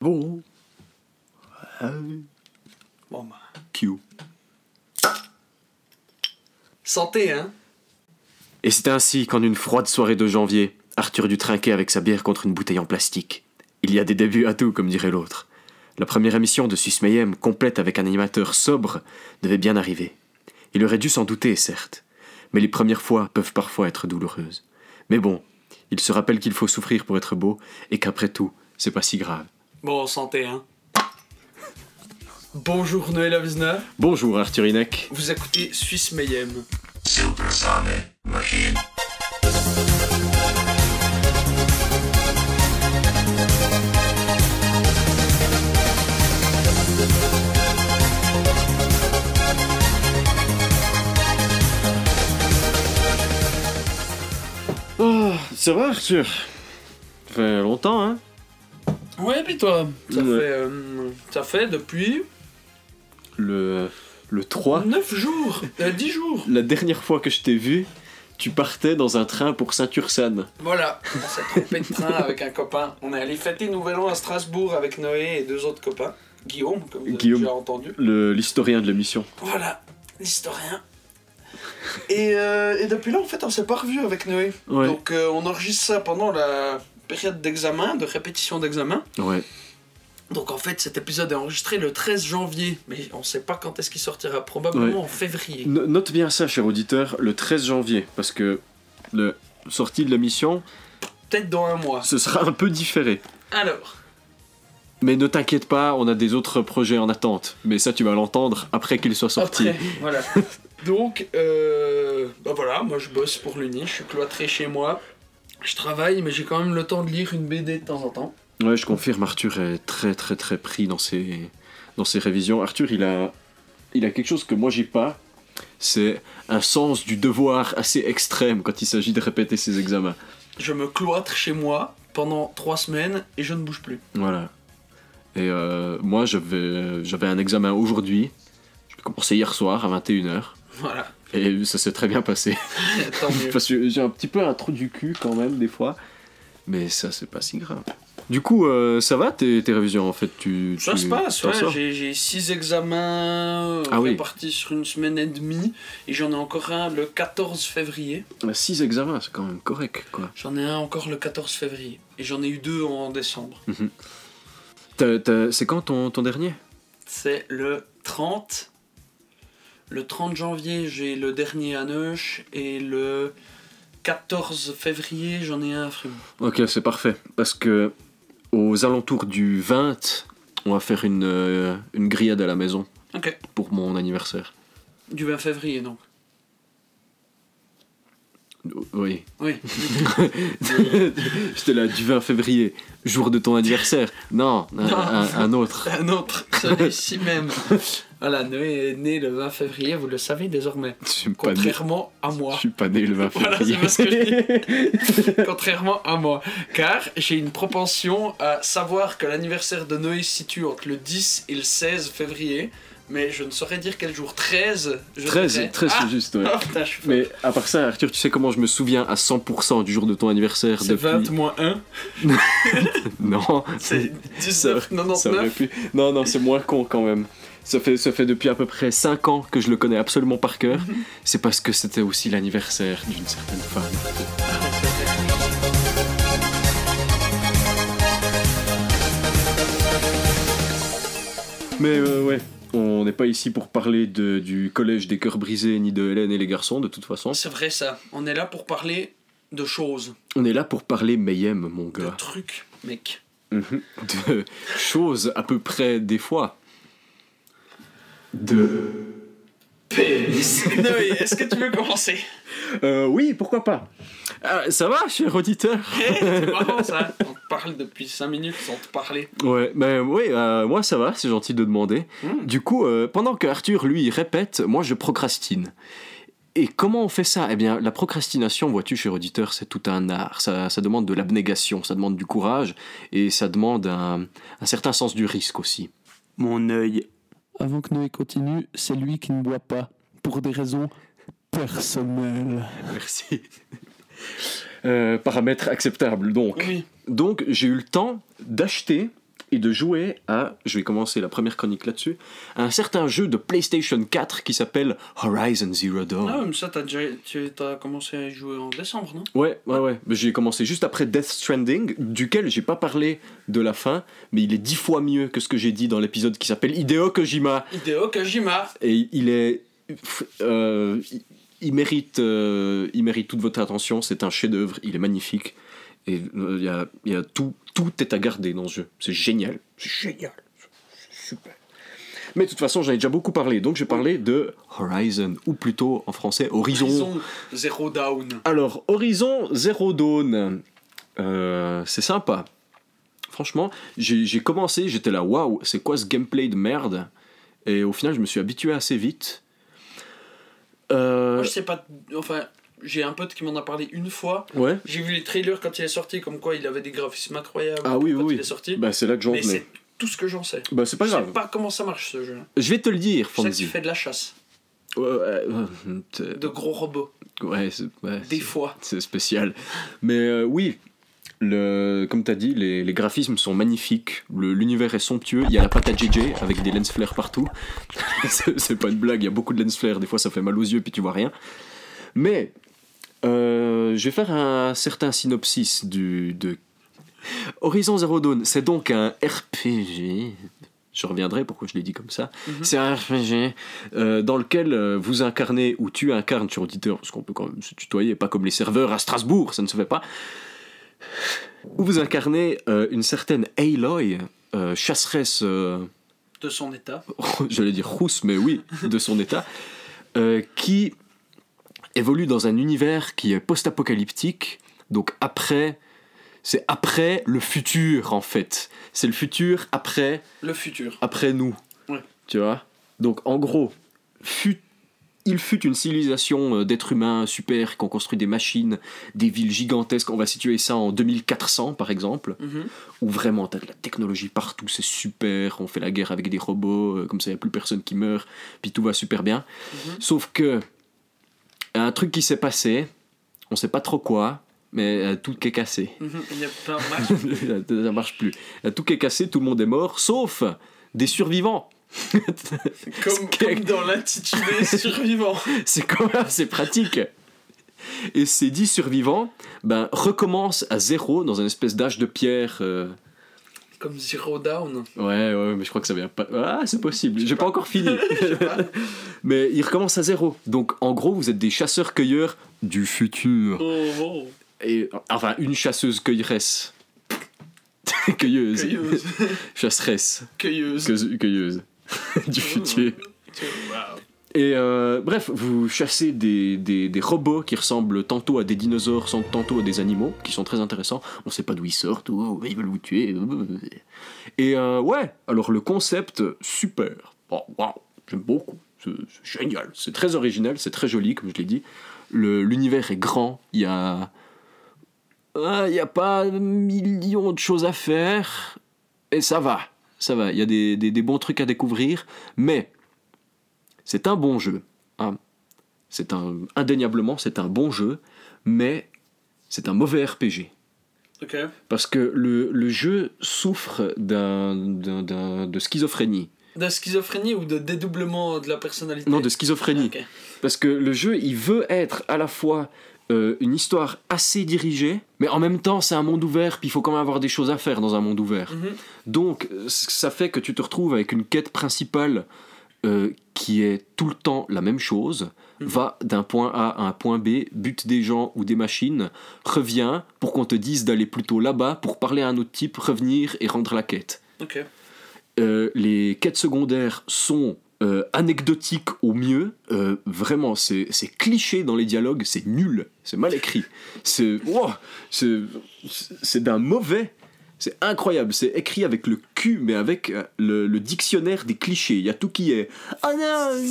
Bon. Bon, bah. Q. Santé, hein Et c'est ainsi qu'en une froide soirée de janvier, Arthur dut trinquer avec sa bière contre une bouteille en plastique. Il y a des débuts à tout, comme dirait l'autre. La première émission de Suisse Mayhem, complète avec un animateur sobre, devait bien arriver. Il aurait dû s'en douter, certes. Mais les premières fois peuvent parfois être douloureuses. Mais bon, il se rappelle qu'il faut souffrir pour être beau, et qu'après tout, c'est pas si grave. Bon, santé, hein Bonjour Noël Avisner, Bonjour Arthur Inek. vous écoutez Suisse Mayhem. Supersonic machine. Oh, ça va Arthur? Ça fait longtemps, hein? Ouais, puis toi Ça Ouais. fait... euh, ça fait depuis Le, le 3, 9 jours, euh, 10 jours. la dernière fois que je t'ai vu, tu partais dans un train pour Saint-Ursanne. Voilà, on s'est trompé de train avec un copain. On est allé fêter Nouvel An à Strasbourg avec Noé et deux autres copains. Guillaume, comme vous avez Guillaume. déjà entendu. L'historien de l'émission. Voilà, l'historien. Et, euh, et depuis là, en fait, on s'est pas revu avec Noé. Ouais. Donc, euh, on enregistre ça pendant la période d'examen, de répétition d'examen. Ouais. Donc, en fait, cet épisode est enregistré le 13 janvier, mais on sait pas quand est-ce qu'il sortira. Probablement Ouais. en février. No- Note bien ça, cher auditeur, le 13 janvier, parce que le sortie de l'émission, Peut-être dans un mois. ce sera un peu différé. Alors, Mais ne t'inquiète pas, on a des autres projets en attente. Mais ça, tu vas l'entendre après qu'il soit sorti. après, voilà. Donc, euh, bah voilà, moi je bosse pour l'Uni, je suis cloîtré chez moi. Je travaille, mais j'ai quand même le temps de lire une BD de temps en temps. Ouais, je confirme, Arthur est très très très pris dans ses, dans ses révisions. Arthur, il a, il a quelque chose que moi j'ai pas. C'est un sens du devoir assez extrême quand il s'agit de répéter ses examens. Je me cloître chez moi pendant trois semaines et je ne bouge plus. Voilà. Et euh, moi, j'avais j'avais un examen aujourd'hui. J'ai commencé hier soir à 21h. Voilà, Et ça s'est très bien passé. tant mieux. Parce que j'ai un petit peu un trou du cul quand même, des fois. Mais ça, c'est pas si grave. Du coup, euh, ça va tes, tes révisions en fait tu, Ça tu se passe, ouais. J'ai- J'ai six examens euh, Ah oui. répartis sur une semaine et demie. Et j'en ai encore un le 14 février. Euh, Six examens, c'est quand même correct quoi. J'en ai un encore le 14 février. Et j'en ai eu deux en décembre. T'as- c'est quand ton, ton dernier? C'est le 30. Le 30 janvier, j'ai le dernier à Neuch. Et le 14 février, j'en ai un à Fribourg. Ok, c'est parfait. Parce que aux alentours du 20, on va faire une, euh, une grillade à la maison Ok. pour mon anniversaire. Du 20 février, donc. Oui. Oui. J'étais là du 20 février, jour de ton anniversaire. Non, un, Non. un- un autre. un autre, celui-ci même. Voilà, Noé est né le 20 février, vous le savez désormais. Je né, Contrairement à je moi. suis pas né le 20 Voilà, février. c'est parce que Contrairement à moi. Car j'ai une propension à savoir que l'anniversaire de Noé se situe entre le 10 et le 16 février. Mais je ne saurais dire quel jour. 13 je 13, dirais. 13 Ah c'est juste, ouais. Oh, putain, je. Mais à part ça, Arthur, tu sais comment je me souviens à 100% du jour de ton anniversaire C'est depuis... 20 moins 1. Non, C'est ça, 19, ça aurait 99. pu. Non, non, c'est moins con quand même. Ça fait, ça fait depuis à peu près 5 ans que je le connais absolument par cœur. C'est parce que c'était aussi l'anniversaire d'une certaine femme. Mais euh, ouais, on n'est pas ici pour parler de, du collège des cœurs brisés ni de Hélène et les garçons, de toute façon. C'est vrai ça. On est là pour parler de choses, On est là pour parler Mayhem, mon de gars. trucs, mec. Mhm. De choses à peu près des fois. De. Pénis. Noé, est-ce que tu veux commencer Euh, oui, pourquoi pas Ah, Ça va, cher auditeur Eh, C'est marrant ça. On te parle depuis 5 minutes sans te parler. Ouais, mais oui, euh, moi ça va, c'est gentil de demander. Mm. Du coup, euh, pendant que Arthur, lui, répète, moi je procrastine. Et comment on fait ça? Eh bien, la procrastination, vois-tu, cher auditeur, c'est tout un art. Ça, ça demande de l'abnégation, ça demande du courage, et ça demande un, un certain sens du risque aussi. Mon œil. Avant que Noé continue, c'est lui qui ne boit pas, pour des raisons personnelles. Merci. Euh, paramètre acceptable, donc. Oui. Donc, j'ai eu le temps d'acheter et de jouer à, je vais commencer la première chronique là-dessus, à un certain jeu de PlayStation 4 qui s'appelle Horizon Zero Dawn. Ah, mais ça, t'as déjà tu as commencé à y jouer en décembre, non? Ouais, ouais, ouais. J'ai commencé juste après Death Stranding, duquel j'ai pas parlé de la fin, mais il est dix fois mieux que ce que j'ai dit dans l'épisode qui s'appelle Hideo Kojima. Hideo Kojima. Et il est. euh, il- il, mérite, euh, il mérite toute votre attention, c'est un chef-d'œuvre, il est magnifique. Et euh, il y a, il y a tout, tout est à garder dans ce jeu. C'est génial. C'est génial. C'est super. Mais de toute façon, j'en ai déjà beaucoup parlé, donc je vais parler de Horizon, ou plutôt en français Horizon. Horizon Zero Down. Alors, Horizon Zero Dawn, euh, c'est sympa. Franchement, j'ai j'ai commencé, j'étais là, waouh, c'est quoi ce gameplay de merde? Et au final, je me suis habitué assez vite. Euh, Moi, je sais pas. Enfin, j'ai un pote qui m'en a parlé une fois. ouais, J'ai vu les trailers quand il est sorti, comme quoi il avait des graphismes incroyables. Ah oui, quand oui, il est sorti. bah, c'est là que j'en venais. c'est tout ce que j'en sais. Bah, c'est pas je grave. sais pas comment ça marche ce jeu. Je vais te le dire, Je sais que Fonzie. tu fais de la chasse, Ouais, de gros robots, ouais, des fois. c'est spécial. Mais euh, oui, le, comme tu as dit, les, les graphismes sont magnifiques, l'univers est somptueux, il y a la patte à JJ avec des lens flares partout. c'est c'est pas une blague, il y a beaucoup de lens flares, des fois ça fait mal aux yeux puis tu vois rien. Mais euh, je vais faire un certain synopsis du, de Horizon Zero Dawn. C'est donc un RPG. Je reviendrai pourquoi je l'ai dit comme ça. Mhm. C'est un RPG euh, dans lequel euh, vous incarnez ou tu incarnes sur auditeur, parce qu'on peut quand même se tutoyer, pas comme les serveurs à Strasbourg, ça ne se fait pas. Où vous incarnez euh, une certaine Aloy, chasseresse, De son état. j'allais dire rousse, mais oui, de son état, qui évolue dans un univers qui est post-apocalyptique, donc après. C'est après le futur en fait. C'est le futur après Le futur. après nous. Ouais. Tu vois? Donc en gros, fut, il fut une civilisation euh, d'êtres humains super qui ont construit des machines, des villes gigantesques. On va situer ça en 2400 par exemple, Mhm. où vraiment t'as de la technologie partout, c'est super. On fait la guerre avec des robots, euh, comme ça il n'y a plus personne qui meurt, puis tout va super bien. Mhm. Sauf que un truc qui s'est passé, on sait pas trop quoi, mais euh, tout est cassé. Mhm. Il y a plein de matchs. ça marche plus. Tout est cassé, tout le monde est mort, sauf des survivants. comme, comme dans l'intitulé survivant. C'est quand même assez pratique. Et ces 10 survivants ben, recommencent à zéro dans une espèce d'âge de pierre. euh, Comme Zero Down. Ouais, ouais, mais je crois que ça vient pas. Ah, c'est possible, j'ai pas encore fini. Pas. mais ils recommencent à zéro. Donc en gros, vous êtes des chasseurs-cueilleurs du futur. Oh, oh. Et, enfin, une chasseuse-cueilleresse. Cueilleuse. Cueilleuse. Chasseresse. Cueilleuse. Cueilleuse. Cueilleuse. du futur. Wow. Et euh, bref, vous chassez des, des, des robots qui ressemblent tantôt à des dinosaures, tantôt à des animaux, qui sont très intéressants. On sait pas d'où ils sortent, ou ils veulent vous tuer. Et euh, ouais, alors le concept, super. Oh, waouh, j'aime beaucoup. C'est génial. C'est très original, c'est très joli, comme je l'ai dit. L'univers est grand, il y a. Ah, Il n'y a pas million de choses à faire. Et ça va, ça va. Il y a des- des bons trucs à découvrir. Mais c'est un bon jeu. hein. C'est un indéniablement c'est un bon jeu, mais c'est un mauvais RPG parce que le, le jeu souffre d'un, de schizophrénie. De schizophrénie ou de dédoublement de la personnalité? Non, de schizophrénie. Parce que le jeu, il veut être à la fois euh, une histoire assez dirigée, mais en même temps, c'est un monde ouvert, puis il faut quand même avoir des choses à faire dans un monde ouvert. Mhm. Donc, ça fait que tu te retrouves avec une quête principale euh, qui est tout le temps la même chose. Mhm. Va d'un point A à un point B, bute des gens ou des machines, revient pour qu'on te dise d'aller plutôt là-bas pour parler à un autre type, revenir et rendre la quête. Euh, les quêtes secondaires sont euh, anecdotiques au mieux. Euh, vraiment, c'est cliché dans les dialogues, c'est nul, c'est mal écrit. C'est wow, c'est c'est d'un mauvais. C'est incroyable, c'est écrit avec le cul, mais avec euh, le, le dictionnaire des clichés. Il y a tout qui est Ah non,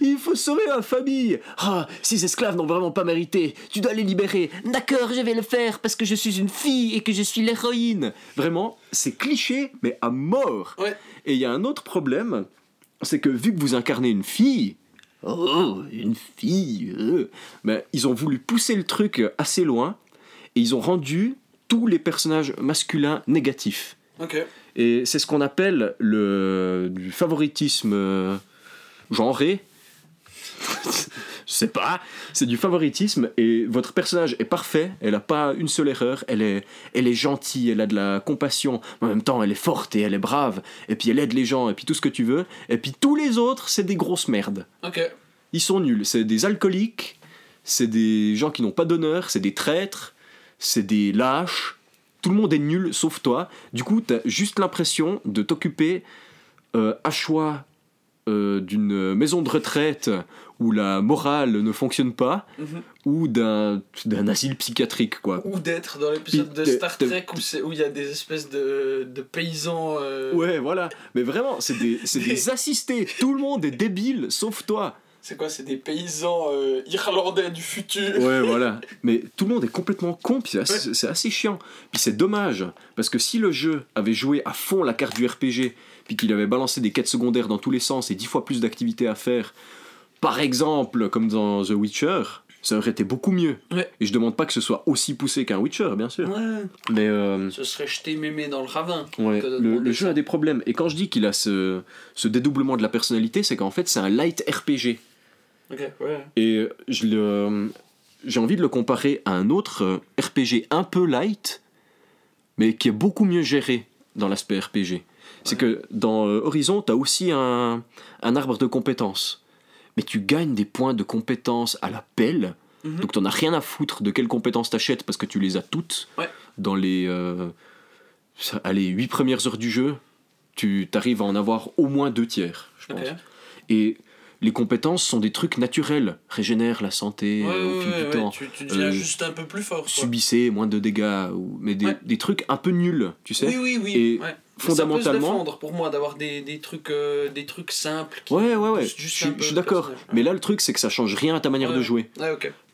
il faut sauver ma famille. Ah, ces esclaves n'ont vraiment pas mérité. Tu dois les libérer. D'accord, je vais le faire parce que je suis une fille et que je suis l'héroïne. Vraiment, c'est cliché, mais à mort. Ouais. Et il y a un autre problème, c'est que vu que vous incarnez une fille, oh, une fille, euh, ben, ils ont voulu pousser le truc assez loin et ils ont rendu tous les personnages masculins négatifs. Et c'est ce qu'on appelle le du favoritisme euh, genré. Je sais pas, c'est du favoritisme et votre personnage est parfait, elle a pas une seule erreur, elle est, elle est gentille, elle a de la compassion, mais en même temps elle est forte et elle est brave, et puis elle aide les gens, et puis tout ce que tu veux, et puis tous les autres c'est des grosses merdes. Ok. Ils sont nuls, c'est des alcooliques, c'est des gens qui n'ont pas d'honneur, c'est des traîtres, c'est des lâches, tout le monde est nul sauf toi, du coup t'as juste l'impression de t'occuper euh, à choix euh, d'une maison de retraite où la morale ne fonctionne pas, Mhm. ou d'un d'un asile psychiatrique, quoi. Ou d'être dans l'épisode de Star Trek où il y a des espèces de, de paysans. euh, Ouais, voilà. Mais vraiment, c'est des, c'est des assistés. Tout le monde est débile, sauf toi. C'est quoi C'est des paysans euh, irlandais du futur. Ouais, voilà. Mais tout le monde est complètement con, puis c'est assez, c'est assez chiant. Puis c'est dommage, parce que si le jeu avait joué à fond la carte du RPG, puis qu'il avait balancé des quêtes secondaires dans tous les sens et dix fois plus d'activités à faire, par exemple, comme dans The Witcher, ça aurait été beaucoup mieux. Ouais. Et je demande pas que ce soit aussi poussé qu'un Witcher, bien sûr. Ouais. Mais euh, Ce serait jeter mémé dans le ravin. ouais, le, le jeu a des problèmes. Et quand je dis qu'il a ce, ce dédoublement de la personnalité, c'est qu'en fait, c'est un light RPG. Ouais. Et je le, j'ai envie de le comparer à un autre euh, RPG un peu light, mais qui est beaucoup mieux géré dans l'aspect RPG. C'est que dans euh, Horizon, tu as aussi un, un arbre de compétences. Mais tu gagnes des points de compétences à la pelle. Mhm. Donc t'en as rien à foutre de quelles compétences t'achètes parce que tu les as toutes Ouais. dans les euh, ça- allez, 8 premières heures du jeu. Tu arrives à en avoir au moins deux tiers, je pense. Ok. Et les compétences sont des trucs naturels. Régénère la santé Ouais, euh, au fil ouais, du ouais, temps. Tu, tu deviens Euh, juste un peu plus fort. quoi. Subissez moins de dégâts. Ou... Mais des, des trucs un peu nuls, tu sais. Oui, oui, oui. Et fondamentalement- Ça peut se défendre pour moi d'avoir des, des, trucs, euh, des trucs simples. Qui... Ouais, ouais, ouais. Je suis- d'accord. Mais là, le truc, c'est que ça change rien à ta manière de jouer.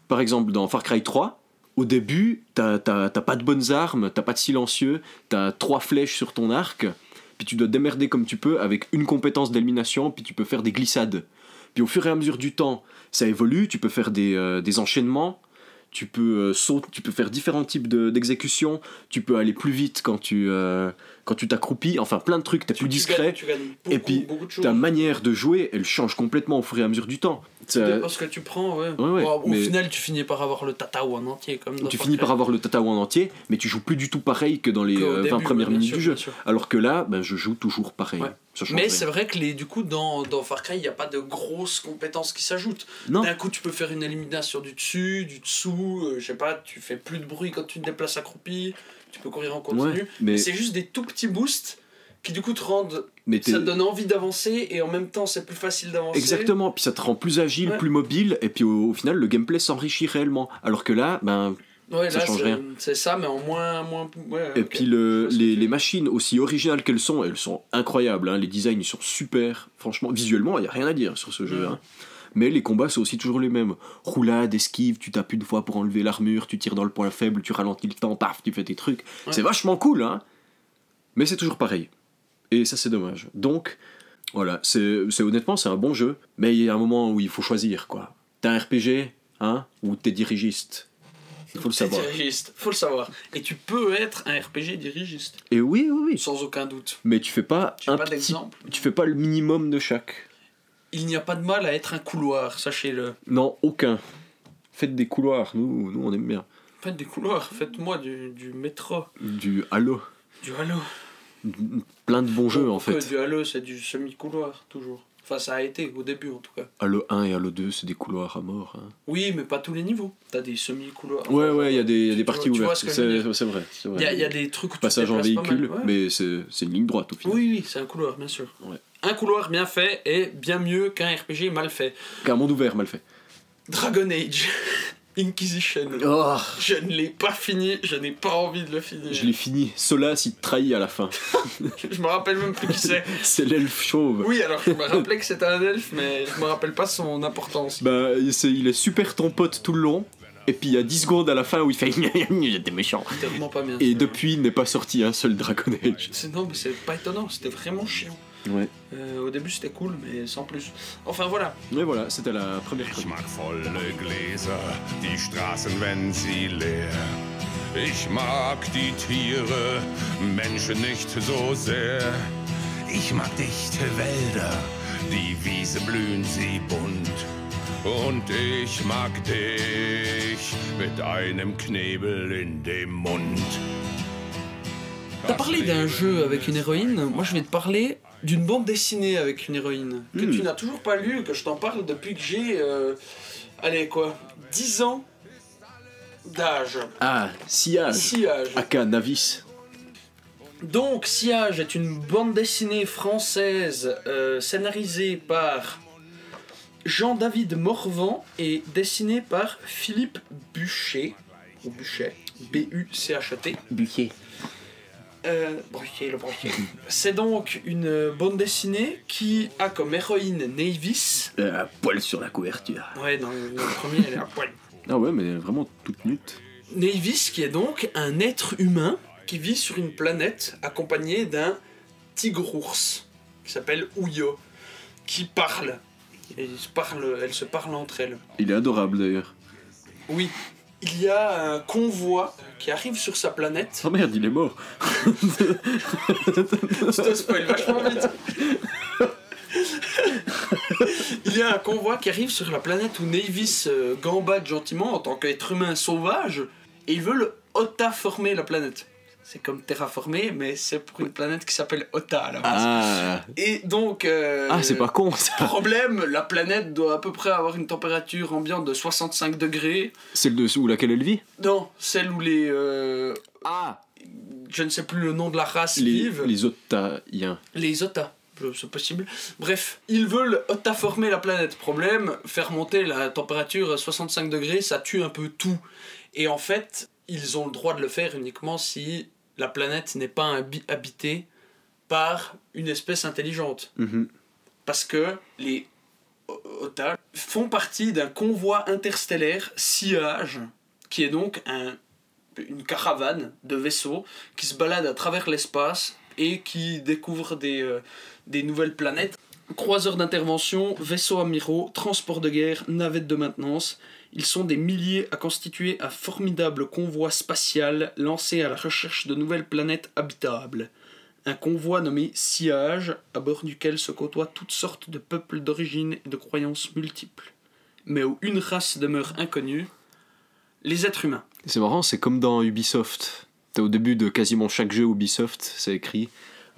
Par exemple, dans Far Cry 3, au début, t'as pas de bonnes armes, t'as pas de silencieux, t'as trois flèches sur ton arc, puis tu dois démerder comme tu peux avec une compétence d'élimination, puis tu peux faire des glissades. Puis au fur et à mesure du temps, ça évolue, tu peux faire des, euh, enchaînements, tu peux, euh, sauter, tu peux faire différents types de- d'exécutions, tu peux aller plus vite quand tu euh, quand tu t'accroupis, enfin plein de trucs, t'es plus tu discret. gagnes- tu gagnes beaucoup, et puis. Ta manière de jouer, elle change complètement au fur et à mesure du temps. Ça Ça- dépend ce que tu prends, ouais. Ouais, ouais, Bon, au mais- final, tu finis par avoir le tatao en entier. Comme tu finis par avoir le tatao en entier, mais tu joues plus du tout pareil que dans les Qu'au euh, 20 début, premières ouais, minutes sûr, du jeu. Alors que là, ben, je joue toujours pareil. Mais c'est vrai que les, du coup, dans, dans Far Cry, il n'y a pas de grosses compétences qui s'ajoutent. Non, D'un coup, tu peux faire une élimination du dessus, du dessous, euh, je sais pas, tu fais plus de bruit quand tu te déplaces accroupi, tu peux courir en continu. ouais, mais, Mais c'est juste des tout petits boosts qui, du coup, te rendent. mais Ça te donne envie d'avancer et en même temps, c'est plus facile d'avancer. Exactement, puis ça te rend plus agile, Ouais. plus mobile, et puis au, au final, le gameplay s'enrichit réellement. Alors que là, ben, Ouais, ça là, change rien. C'est ça, mais en moins. moins ouais, et puis le, les, les machines, aussi originales qu'elles sont, elles sont incroyables. hein. Les designs, ils sont super. Franchement, visuellement, il n'y a rien à dire sur ce jeu. Hein. Mais les combats sont aussi toujours les mêmes. Roulade, esquive, tu tapes une fois pour enlever l'armure, tu tires dans le point faible, tu ralentis le temps, paf, tu fais tes trucs. Ouais. C'est vachement cool, hein Mais c'est toujours pareil. Et ça, c'est dommage. Donc, voilà, c'est c'est- honnêtement, c'est un bon jeu, mais il y a un moment où il faut choisir, quoi. T'as un RPG, hein, ou t'es dirigiste. Il faut le T'es savoir. dirigiste, faut le savoir. Et tu peux être un RPG dirigiste, Et oui, oui, oui. sans aucun doute. Mais tu fais pas un pas petit... d'exemple. Tu fais pas le minimum de chaque. Il n'y a pas de mal à être un couloir, sachez-le. Non, aucun. Faites des couloirs, nous, nous on aime bien. Faites des couloirs, faites-moi du, du métro, Du Halo. du halo. Plein de bons jeux en fait. Du halo, c'est du semi-couloir, toujours? Enfin, ça a été au début en tout cas. Halo 1 et Halo 2, c'est des couloirs à mort. hein. Oui, mais pas tous les niveaux. T'as des semi-couloirs. Ouais, Enfin, ouais, il y a des, il y a tu- des tu parties vois- tu vois ouvertes. ce que je veux dire. C'est c'est vrai. c'est vrai. Il y, a- il y a des trucs où tu te Passage en déplaces pas véhicule, mal, ouais. mais c'est c'est une ligne droite au final. Oui, oui, c'est un couloir, bien sûr. Ouais. Un couloir bien fait est bien mieux qu'un RPG mal fait. Qu'un monde ouvert mal fait. Dragon Age, Inquisition. Oh, Je ne l'ai pas fini, je n'ai pas envie de le finir. je l'ai fini. Solas, il te trahit à la fin. Je me rappelle même plus qui c'est. c'est l'elfe chauve. Oui, alors je me rappelais que c'était un elfe, mais je me rappelle pas son importance. Bah, il est super ton pote tout le long. Et puis il y a 10 secondes à la fin où il fait J'étais méchant. Pas bien. Et depuis, il n'est pas sorti un seul Dragon Age. Non, mais c'est pas étonnant, c'était vraiment chiant. Ouais. Euh, au début c'était cool, mais sans plus. Enfin voilà. Mais voilà, c'était la première Ich chronique. mag volle Gläser, die Straßen, wenn sie leer Ich mag die Tiere, Menschen nicht so sehr. Ich mag dichte Wälder, die Wiese blühen sie bunt. Und ich mag dich mit einem Knebel in dem Mund. T'as parlé d'un jeu avec une héroïne, moi je vais te parler d'une bande dessinée avec une héroïne que tu n'as toujours pas lue, que je t'en parle depuis que j'ai. euh, allez quoi 10 ans d'âge. Ah, Sillage. Sillage. Aka Navis. Donc, Sillage est une bande dessinée française euh, scénarisée par Jean-David Morvan et dessinée par Philippe Buchet. Ou Buchet. B-U-C-H-E-T. Euh. C'est donc une bande dessinée qui a comme héroïne Navis. Euh, poil sur la couverture. Ouais, dans le, dans le premier, elle est à poil. Ah ouais, mais vraiment toute nute. Navis qui est donc un être humain qui vit sur une planète accompagné d'un tigre-ours qui s'appelle Ouyo, qui parle. Et ils se parlent, elles se parlent entre elles. Il est adorable d'ailleurs. Oui, il y a un convoi qui arrive sur sa planète. Oh merde, il est mort. Je te spoil vachement vite. Il y a un convoi qui arrive sur la planète où Navis euh, gambade gentiment en tant qu'être humain sauvage et ils veulent otaformer la planète. C'est comme terraformer, mais c'est pour une planète qui s'appelle Ota à la base. Ah, Et donc. euh, ah c'est pas con ça. Problème, la planète doit à peu près avoir une température ambiante de 65 degrés. Celle dessous laquelle elle vit? Non, celle où les. euh, Ah je ne sais plus le nom de la race Les, vivent. les Otaïens. Les Otas, euh, c'est possible. Bref, ils veulent otaformer la planète. Problème, faire monter la température à 65 degrés, ça tue un peu tout. Et en fait, ils ont le droit de le faire uniquement si la planète n'est pas habi- habitée par une espèce intelligente. Mhm. Parce que les O- Otas font partie d'un convoi interstellaire Sillage, qui est donc un- une caravane de vaisseaux qui se balade à travers l'espace et qui découvre des, euh, des nouvelles planètes. Croiseurs d'intervention, vaisseaux amiraux, transports de guerre, navettes de maintenance, ils sont des milliers à constituer un formidable convoi spatial lancé à la recherche de nouvelles planètes habitables. Un convoi nommé Sillage, à bord duquel se côtoient toutes sortes de peuples d'origine et de croyances multiples. Mais où une race demeure inconnue, les êtres humains. C'est marrant, c'est comme dans Ubisoft. Au début de quasiment chaque jeu Ubisoft, c'est écrit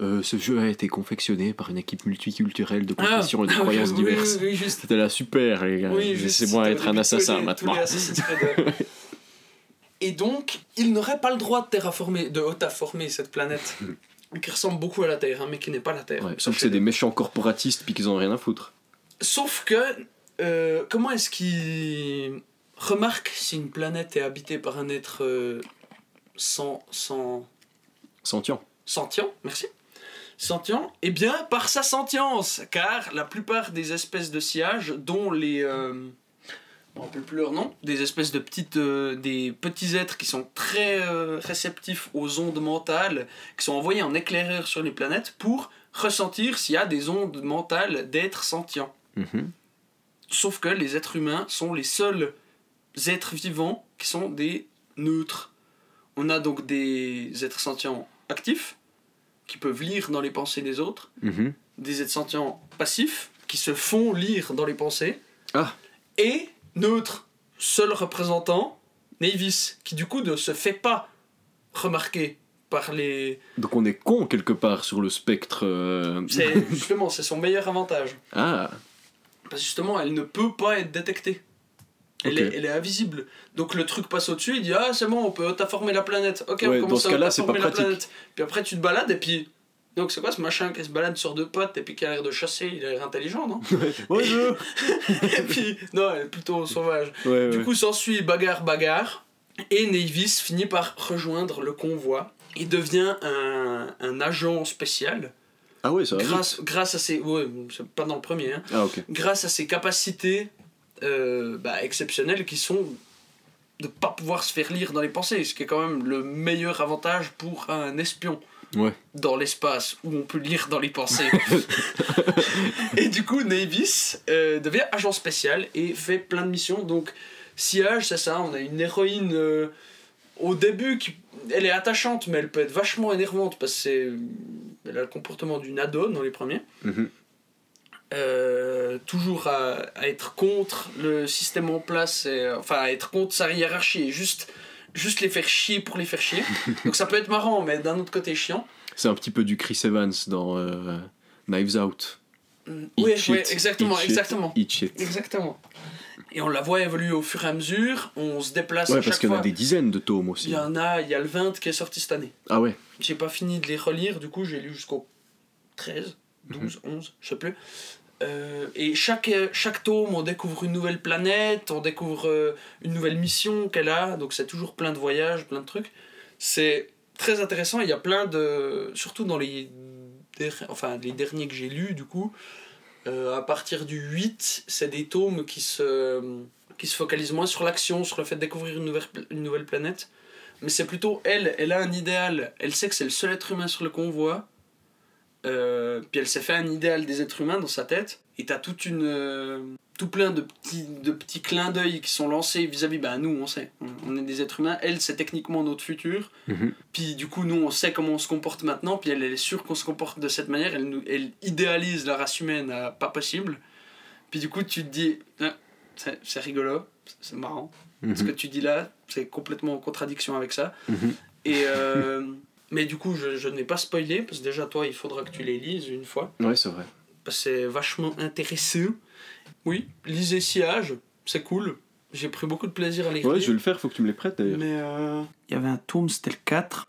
euh, Ce jeu a été confectionné par une équipe multiculturelle de confessions et de Ah, oui, croyances oui, diverses. Oui, oui, juste. C'était là, super les gars. Laissez-moi être un de assassin les- maintenant. Et donc, ils n'auraient pas le droit de terraformer, de otaformer cette planète, qui ressemble beaucoup à la Terre, hein, mais qui n'est pas la Terre. Ouais, sauf que c'est des méchants corporatistes puis qu'ils ont rien à foutre. Sauf que, euh, comment est-ce qu'ils remarquent si une planète est habitée par un être euh, sans, sans, Sentient. sentient? Merci. Sentient Eh bien, par sa sentience, car la plupart des espèces de sillage, dont les... Euh, me rappelle plus leur nom, des espèces de petites, euh, des petits êtres qui sont très euh, réceptifs aux ondes mentales, qui sont envoyés en éclaireur sur les planètes pour ressentir s'il y a des ondes mentales d'êtres sentients. Mhm. Sauf que les êtres humains sont les seuls êtres vivants qui sont des neutres. On a donc des êtres sentients actifs, qui peuvent lire dans les pensées des autres, Mhm. des êtres sentients passifs, qui se font lire dans les pensées, Ah. et neutres, seul représentant, Navis, qui du coup ne se fait pas remarquer par les... Donc on est con quelque part sur le spectre. euh, C'est justement, c'est son meilleur avantage. Ah, Parce que justement, elle ne peut pas être détectée. Elle, est, elle est invisible. Donc le truc passe au-dessus, il dit Ah, c'est bon, on peut otaformer la planète. Ok, Ouais, on dans commence ce à la planète. Puis après, tu te balades et puis. Donc c'est quoi ce machin qui se balade sur deux potes et puis qui a l'air de chasser Il a l'air intelligent, non? Ouais, je- Et puis, non, elle est plutôt sauvage. ouais, Du ouais. coup, s'ensuit bagarre, bagarre. Et Navis finit par rejoindre le convoi. Il devient un, un agent spécial Ah ouais, ça va. vite. grâce, grâce à ses. Ouais, c'est pas dans le premier, hein Ah ok. grâce à ses capacités euh, bah, exceptionnelles qui sont de pas pouvoir se faire lire dans les pensées, ce qui est quand même le meilleur avantage pour un espion Ouais. dans l'espace où on peut lire dans les pensées. et du coup, Navis euh, devient agent spécial et fait plein de missions. Donc, Sillage, c'est ça, on a une héroïne euh, au début, qui- elle est attachante, mais elle peut être vachement énervante parce que c'est. Elle a le comportement d'une ado dans les premiers. Mhm. Euh, toujours à, à être contre le système en place, et, euh, enfin à être contre sa hiérarchie et juste, juste les faire chier pour les faire chier. Donc ça peut être marrant, mais d'un autre côté chiant. C'est un petit peu du Chris Evans dans euh, Knives Out. Mm, shit, ouais, exactement, shit, exactement. Exactement. Et on la voit évoluer au fur et à mesure, on se déplace Ouais, à parce qu'il y en a des dizaines de tomes Il aussi. y en a, il y a le 20 qui est sorti cette année. Ah ouais. J'ai pas fini de les relire, du coup j'ai lu jusqu'au 13, Mhm. 12, 11, je sais plus. Euh, et chaque, chaque tome, on découvre une nouvelle planète, on découvre euh, une nouvelle mission qu'elle a, donc c'est toujours plein de voyages, plein de trucs. C'est très intéressant, il y a plein de... Surtout dans les, enfin, les derniers que j'ai lus, du coup, euh, à partir du 8, c'est des tomes qui se, qui se focalisent moins sur l'action, sur le fait de découvrir une nouvelle, une nouvelle planète. Mais c'est plutôt elle, elle a un idéal, elle sait que c'est le seul être humain sur le convoi, euh, puis elle s'est fait un idéal des êtres humains dans sa tête, et t'as toute une... euh, tout plein de petits, de petits clins d'œil qui sont lancés vis-à-vis, bah nous on sait, on, on est des êtres humains, elle c'est techniquement notre futur, Mhm. puis du coup nous on sait comment on se comporte maintenant, puis elle, elle est sûre qu'on se comporte de cette manière, elle, nous, elle idéalise la race humaine à pas possible, puis du coup tu te dis, Ah, c'est c'est rigolo, c'est marrant, Mhm. ce que tu dis là, c'est complètement en contradiction avec ça. Mhm. Et euh, mais du coup, je, je n'ai pas spoilé, parce que déjà, toi, il faudra que tu les lises une fois. Ouais, c'est vrai. Parce que c'est vachement intéressant. Oui, lisez Sillage, c'est cool. J'ai pris beaucoup de plaisir à les Ouais, je vais le faire, faut que tu me les prêtes d'ailleurs. Mais euh, il y avait un tome, c'était le 4.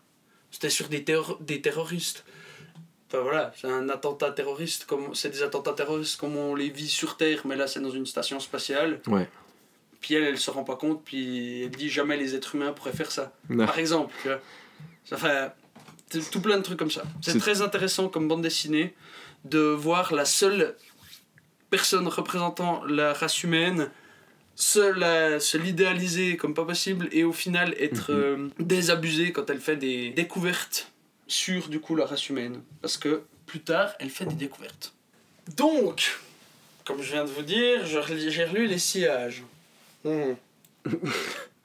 C'était sur des, terro- des terroristes. Enfin voilà, c'est un attentat terroriste, comme c'est des attentats terroristes comme on les vit sur Terre, mais là c'est dans une station spatiale. Ouais. Puis elle, elle se rend pas compte, puis elle dit jamais les êtres humains pourraient faire ça. Par exemple, tu vois. Ça fait tout plein de trucs comme ça. C'est très intéressant comme bande dessinée de voir la seule personne représentant la race humaine se, la- se l'idéaliser comme pas possible et au final être Mhm. euh, désabusée quand elle fait des découvertes sur du coup la race humaine. Parce que plus tard, elle fait des découvertes. Donc, comme je viens de vous dire, j'ai relu les sillages.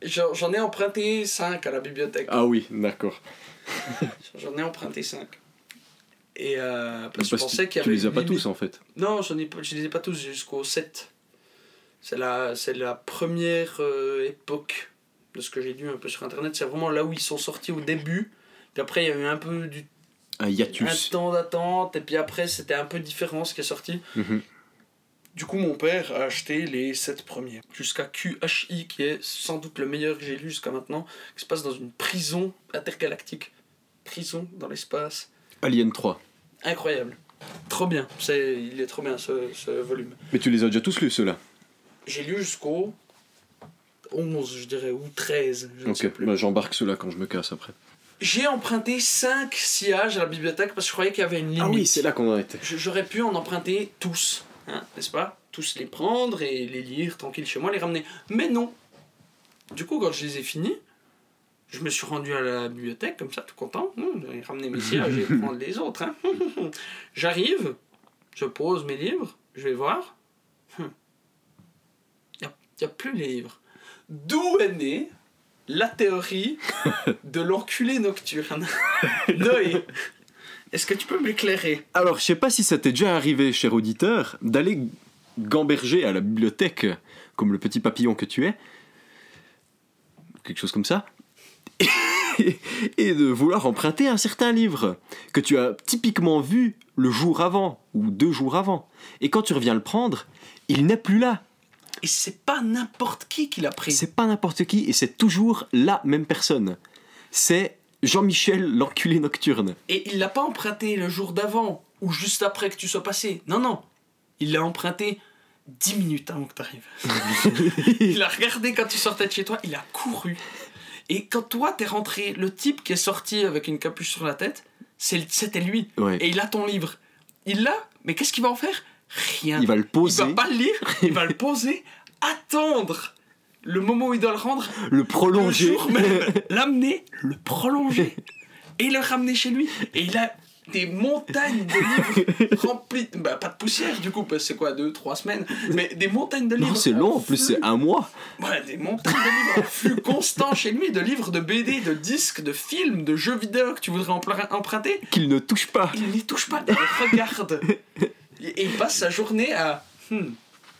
J'en j'en ai emprunté 5 à la bibliothèque. Ah oui, d'accord. J'en ai emprunté 5. Et euh, parce que je pensais qu'il y tu avait les as pas tous en fait. Non, j'en ai je les ai pas tous jusqu'au 7. C'est la, c'est la première euh, époque de ce que j'ai lu un peu sur internet. C'est vraiment là où ils sont sortis au début. Puis après, il y a eu un peu du Un un hiatus. temps d'attente. Et puis après, c'était un peu différent ce qui est sorti. Mhm. Du coup, mon père a acheté les 7 premiers. Jusqu'à QHI, qui est sans doute le meilleur que j'ai lu jusqu'à maintenant. Qui se passe dans une prison intergalactique. Prison dans l'espace. Alien 3. Incroyable. Trop bien. C'est, il est trop bien ce, ce volume. Mais tu les as déjà tous lus ceux-là? J'ai lu jusqu'au 11, je dirais, ou 13, je ne sais Ok, bah, j'embarque ceux-là quand je me casse après. J'ai emprunté 5 sillages à la bibliothèque parce que je croyais qu'il y avait une limite. Ah oui, c'est là qu'on en était. J'aurais pu en emprunter tous, hein, n'est-ce pas? Tous les prendre et les lire tranquille chez moi, les ramener. Mais non. Du coup, quand je les ai finis, je me suis rendu à la bibliothèque comme ça, tout content. Hum, J'ai ramené mes sillages et prendre les autres. hein. J'arrive, je pose mes livres, je vais voir. Hum. Il n'y a, plus les livres. D'où est née la théorie de l'enculé nocturne? Noé, est-ce que tu peux m'éclairer? Alors, je sais pas si ça t'est déjà arrivé, cher auditeur, d'aller gamberger à la bibliothèque, comme le petit papillon que tu es, quelque chose comme ça, et de vouloir emprunter un certain livre que tu as typiquement vu le jour avant ou deux jours avant. Et quand tu reviens le prendre, il n'est plus là. Et c'est pas n'importe qui qui l'a pris. C'est pas n'importe qui et c'est toujours la même personne. C'est Jean-Michel l'enculé nocturne. Et il l'a pas emprunté le jour d'avant ou juste après que tu sois passé. Non, non. Il l'a emprunté 10 minutes avant que tu arrives. il a regardé quand tu sortais de chez toi, il a couru. Et quand toi t'es rentré, le type qui est sorti avec une capuche sur la tête, c'était lui. Ouais. Et il a ton livre. Il l'a, mais qu'est-ce qu'il va en faire? Rien. Il va le Il poser, va pas le lire, il va le poser, attendre le moment où il doit le rendre, le le prolonger. jour même, l'amener, le prolonger et le ramener chez lui. Et il a des montagnes de livres remplis, bah pas de poussière du coup, parce que c'est quoi, deux, trois semaines, mais des montagnes de livres. Non, c'est long en plus, c'est un mois. Ouais, des montagnes de livres en flux constant chez lui, de livres, de BD, de disques, de films, de jeux vidéo que tu voudrais empr- emprunter. Qu'il ne touche pas. Il n'y touche pas, il les regarde. Et il passe sa journée à. hmm,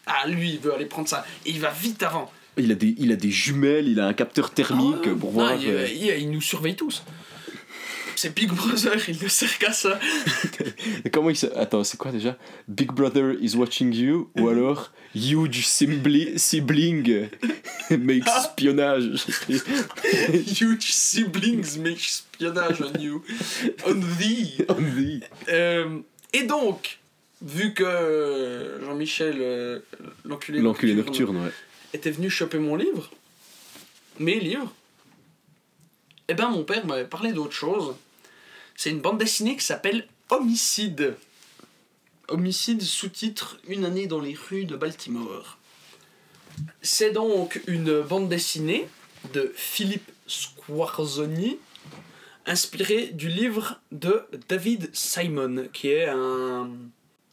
ah, lui, il veut aller prendre ça. Et il va vite avant. Il a des, il a des jumelles, il a un capteur thermique Ah pour Non, voir. il, il- il nous surveille tous. C'est Big Brother, il ne sert qu'à ça. Comment il se... Attends, c'est quoi déjà? Big Brother is watching you ou alors huge sibli- sibling makes espionnage. Huge siblings make espionnage on you. On thee. On the- Euh, et donc, vu que Jean-Michel, euh, l'enculé L'enculé nocturne, nocturne, ouais. était venu choper mon livre, mes livres, eh ben mon père m'avait parlé d'autre chose. C'est une bande dessinée qui s'appelle Homicide. Homicide sous-titre Une année dans les rues de Baltimore. C'est donc une bande dessinée de Philippe Squarzoni, inspirée du livre de David Simon, qui est un,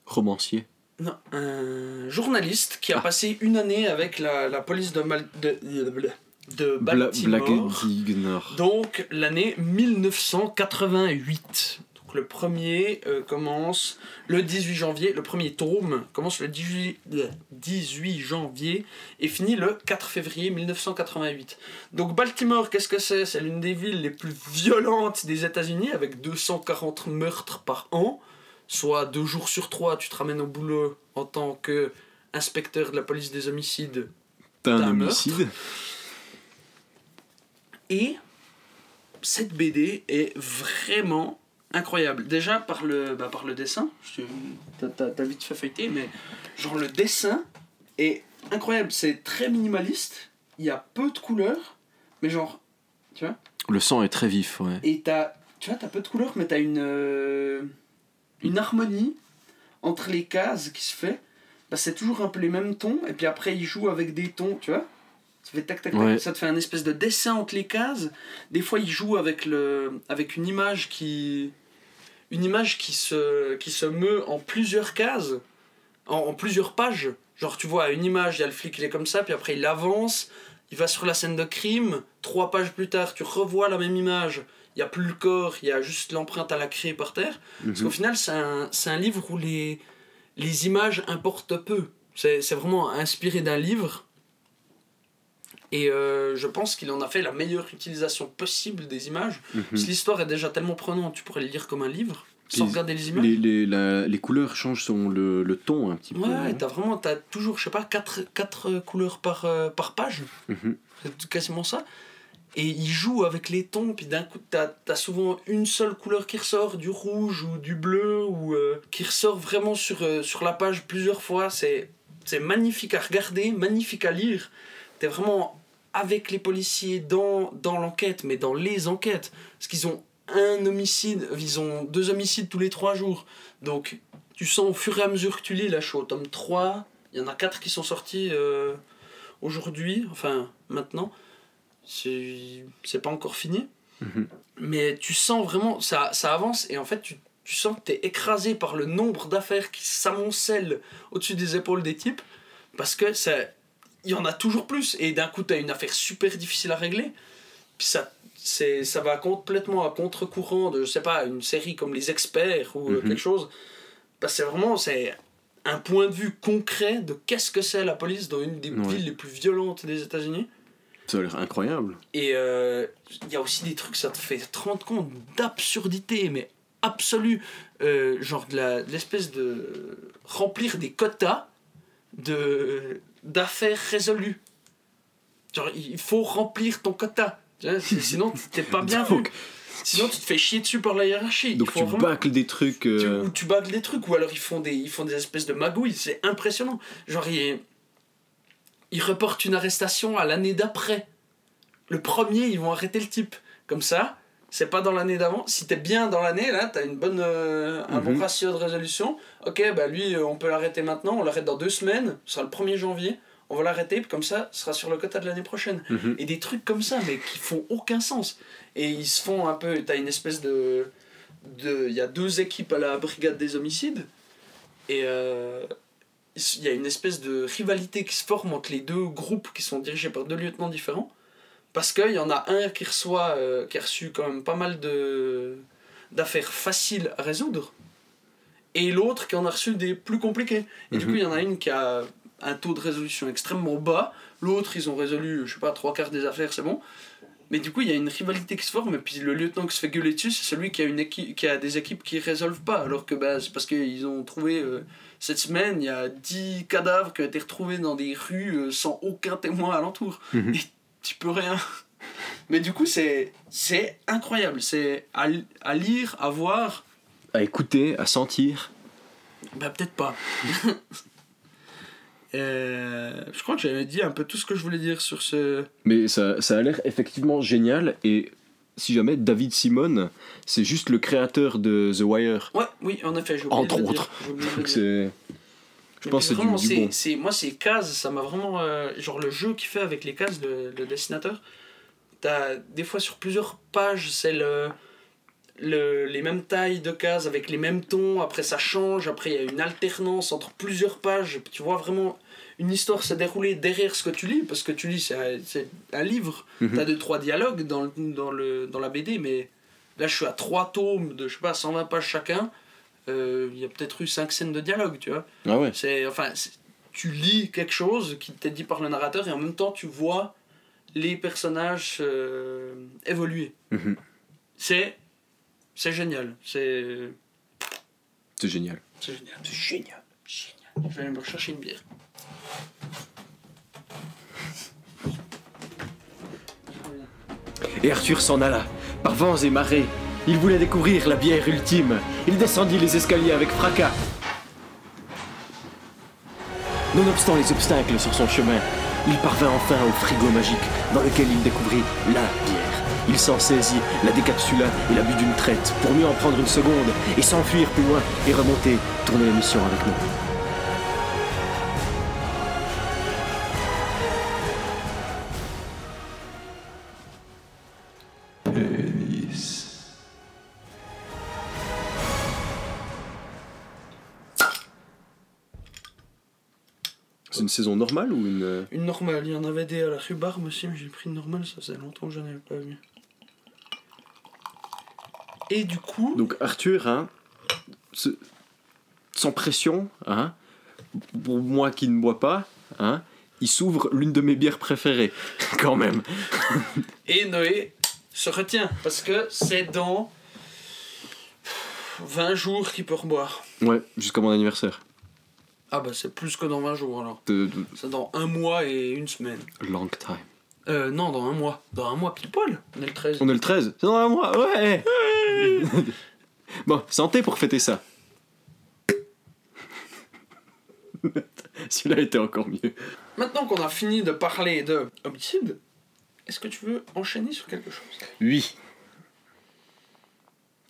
Romancier. non, un journaliste qui a Ah. passé une année avec la, la police de, Mal- de, de Baltimore. Donc l'année 1988. Donc le premier euh, commence le 18 janvier, le premier tome commence le 18, le 18 janvier et finit le 4 février 1988. Donc Baltimore, qu'est-ce que c'est? C'est l'une des villes les plus violentes des États-Unis avec 240 meurtres par an, soit deux jours sur trois tu te ramènes au boulot en tant que inspecteur de la police des homicides T'as un T'as un meurtre. Et cette BD est vraiment incroyable. Déjà par le, bah, par le dessin, t'as vite fait feuilleter, mais genre le dessin est incroyable. C'est très minimaliste, il y a peu de couleurs, mais genre, tu vois, Le sang est très vif, ouais. et t'as, tu vois, t'as peu de couleurs, mais t'as une, euh, une harmonie entre les cases qui se fait. Bah, c'est toujours un peu les mêmes tons, et puis après il joue avec des tons, tu vois? Ça fait tac tac tac, Ouais. ça te fait un espèce de dessin entre les cases. Des fois il joue avec, le, avec une image qui. Une image qui se, qui se meut en plusieurs cases, en, en plusieurs pages. Genre, tu vois, une image, il y a le flic, il est comme ça, puis après il avance, il va sur la scène de crime, trois pages plus tard, tu revois la même image, il n'y a plus le corps, il y a juste l'empreinte à la craie par terre. Parce qu'au final, c'est un, c'est un livre où les, les images importent peu. C'est c'est vraiment inspiré d'un livre. Et euh, je pense qu'il en a fait la meilleure utilisation possible des images. Parce que l'histoire est déjà tellement prenante, tu pourrais le lire comme un livre, sans Puis regarder les images. Les, les, la- les couleurs changent son, le, le ton un petit peu. Ouais, t'as vraiment, t'as toujours, je sais pas, 4, quatre couleurs par, euh, par page. Mhm. C'est quasiment ça. Et il joue avec les tons, puis d'un coup, t'as as souvent une seule couleur qui ressort, du rouge ou du bleu, ou euh, qui ressort vraiment sur, euh, sur la page plusieurs fois. C'est magnifique à regarder, magnifique à lire. T'es vraiment avec les policiers dans, dans l'enquête, mais dans les enquêtes. Parce qu'ils ont un homicide, ils ont deux homicides tous les trois jours. Donc, tu sens au fur et à mesure que tu lis, là, je suis au tome 3, il y en a 4 qui sont sortis euh, aujourd'hui, enfin, maintenant. C'est c'est pas encore fini. Mhm. Mais tu sens vraiment, ça, ça avance, et en fait, tu, tu sens que tu es écrasé par le nombre d'affaires qui s'amoncellent au-dessus des épaules des types, parce que ça, il y en a toujours plus, et d'un coup, tu as une affaire super difficile à régler, puis ça, c'est, ça va complètement à contre-courant de, je sais pas, une série comme Les Experts ou euh, Mhm. quelque chose, parce que c'est vraiment, c'est un point de vue concret de qu'est-ce que c'est la police dans une des Ouais. villes les plus violentes des États-Unis. Ça a l'air incroyable. Et euh, il y a aussi des trucs, ça te fait te rendre compte d'absurdité, mais absolue. Euh, genre de la- de l'espèce de. remplir des quotas de d'affaires résolues. Genre, il faut remplir ton quota. Tu Sinon, t'es pas bien vu. Sinon, tu te fais chier dessus par la hiérarchie. Donc tu vraiment- bâcles des trucs. tu, euh, ou tu bâcles des trucs, ou alors ils font des, ils font des espèces de magouilles, c'est impressionnant. Genre, ils, ils reportent une arrestation à l'année d'après. Le premier, ils vont arrêter le type. Comme ça, c'est pas dans l'année d'avant. Si t'es bien dans l'année, là, t'as une bonne, euh, un bon Mhm. ratio de résolution. Ok, bah lui, euh, on peut l'arrêter maintenant, on l'arrête dans deux semaines, ce sera le 1er janvier. On va l'arrêter, puis comme ça, ce sera sur le quota de l'année prochaine. mhm. Et des trucs comme ça, mais qui font aucun sens. Et ils se font un peu. T'as une espèce de de, il y a deux équipes à la brigade des homicides et euh, il y a une espèce de rivalité qui se forme entre les deux groupes qui sont dirigés par deux lieutenants différents parce qu'il y en a un qui reçoit euh, qui a reçu quand même pas mal de d'affaires faciles à résoudre et l'autre qui en a reçu des plus compliquées et du Mhm. coup il y en a une qui a un taux de résolution extrêmement bas l'autre ils ont résolu je sais pas trois quarts des affaires c'est bon mais du coup, il y a une rivalité qui se forme, et puis le lieutenant qui se fait gueuler dessus, c'est celui qui a, une équipe, qui a des équipes qui résolvent pas. Alors que bah, c'est parce qu'ils ont trouvé, euh, cette semaine, il y a 10 cadavres qui ont été retrouvés dans des rues euh, sans aucun témoin alentour. Mhm. Et tu peux rien. Mais du coup, c'est c'est incroyable. C'est à, à lire, à voir, À écouter, à sentir. bah peut-être pas. Euh, je crois que j'avais dit un peu tout ce que je voulais dire sur ce. Mais ça, ça a l'air effectivement génial. Et si jamais David Simon, c'est juste le créateur de The Wire. Ouais, oui, en effet, Entre autres. Donc c'est. Je pense que c'est du, vraiment, du c'est- bon. c'est- moi, ces cases, ça m'a vraiment. euh, genre le jeu qu'il fait avec les cases, le, le dessinateur. T'as des fois sur plusieurs pages, c'est le, le, les mêmes tailles de cases avec les mêmes tons. Après, ça change. Après, il y a une alternance entre plusieurs pages. Tu vois vraiment une histoire se dérouler derrière ce que tu lis. Parce que tu lis, c'est un, un livre. Mhm. T'as deux, trois dialogues dans, dans, le, dans la BD, mais là, je suis à trois tomes de, je sais pas, 120 pages chacun. Euh, Il y a peut-être eu cinq scènes de dialogue, tu vois. Ah ouais. C'est enfin tu lis quelque chose qui t'est dit par le narrateur et en même temps tu vois les personnages euh, évoluer. Mhm. C'est c'est génial. C'est C'est génial. c'est génial. C'est génial. Génial. Je vais aller me rechercher une bière. Et Arthur s'en alla, par vents et marées. Il voulait découvrir la bière ultime. Il descendit les escaliers avec fracas. Nonobstant les obstacles sur son chemin, il parvint enfin au frigo magique dans lequel il découvrit la bière. Il s'en saisit, la décapsula et la but d'une traite pour mieux en prendre une seconde et s'enfuir plus loin et remonter, tourner l'émission avec nous. Saison normale ou une. euh, Une normale, il y en avait des à la rhubarbe aussi, mais j'ai pris une normale, ça faisait longtemps que je n'avais pas vu. Et du coup, Donc Arthur, hein, sans pression, hein, pour moi qui ne bois pas, hein, il s'ouvre l'une de mes bières préférées, quand même. Et Noé se retient parce que c'est dans 20 jours qu'il peut reboire. Ouais, jusqu'à mon anniversaire. Ah bah c'est plus que dans 20 jours alors. De, de- C'est dans un mois et une semaine. long time. Euh, non, dans un mois. Dans un mois pile poil. On est le 13. On est le 13 C'est dans un mois, ouais Bon, santé pour fêter ça. Celui-là était encore mieux. Maintenant qu'on a fini de parler de homicide, est-ce que tu veux enchaîner sur quelque chose? Oui.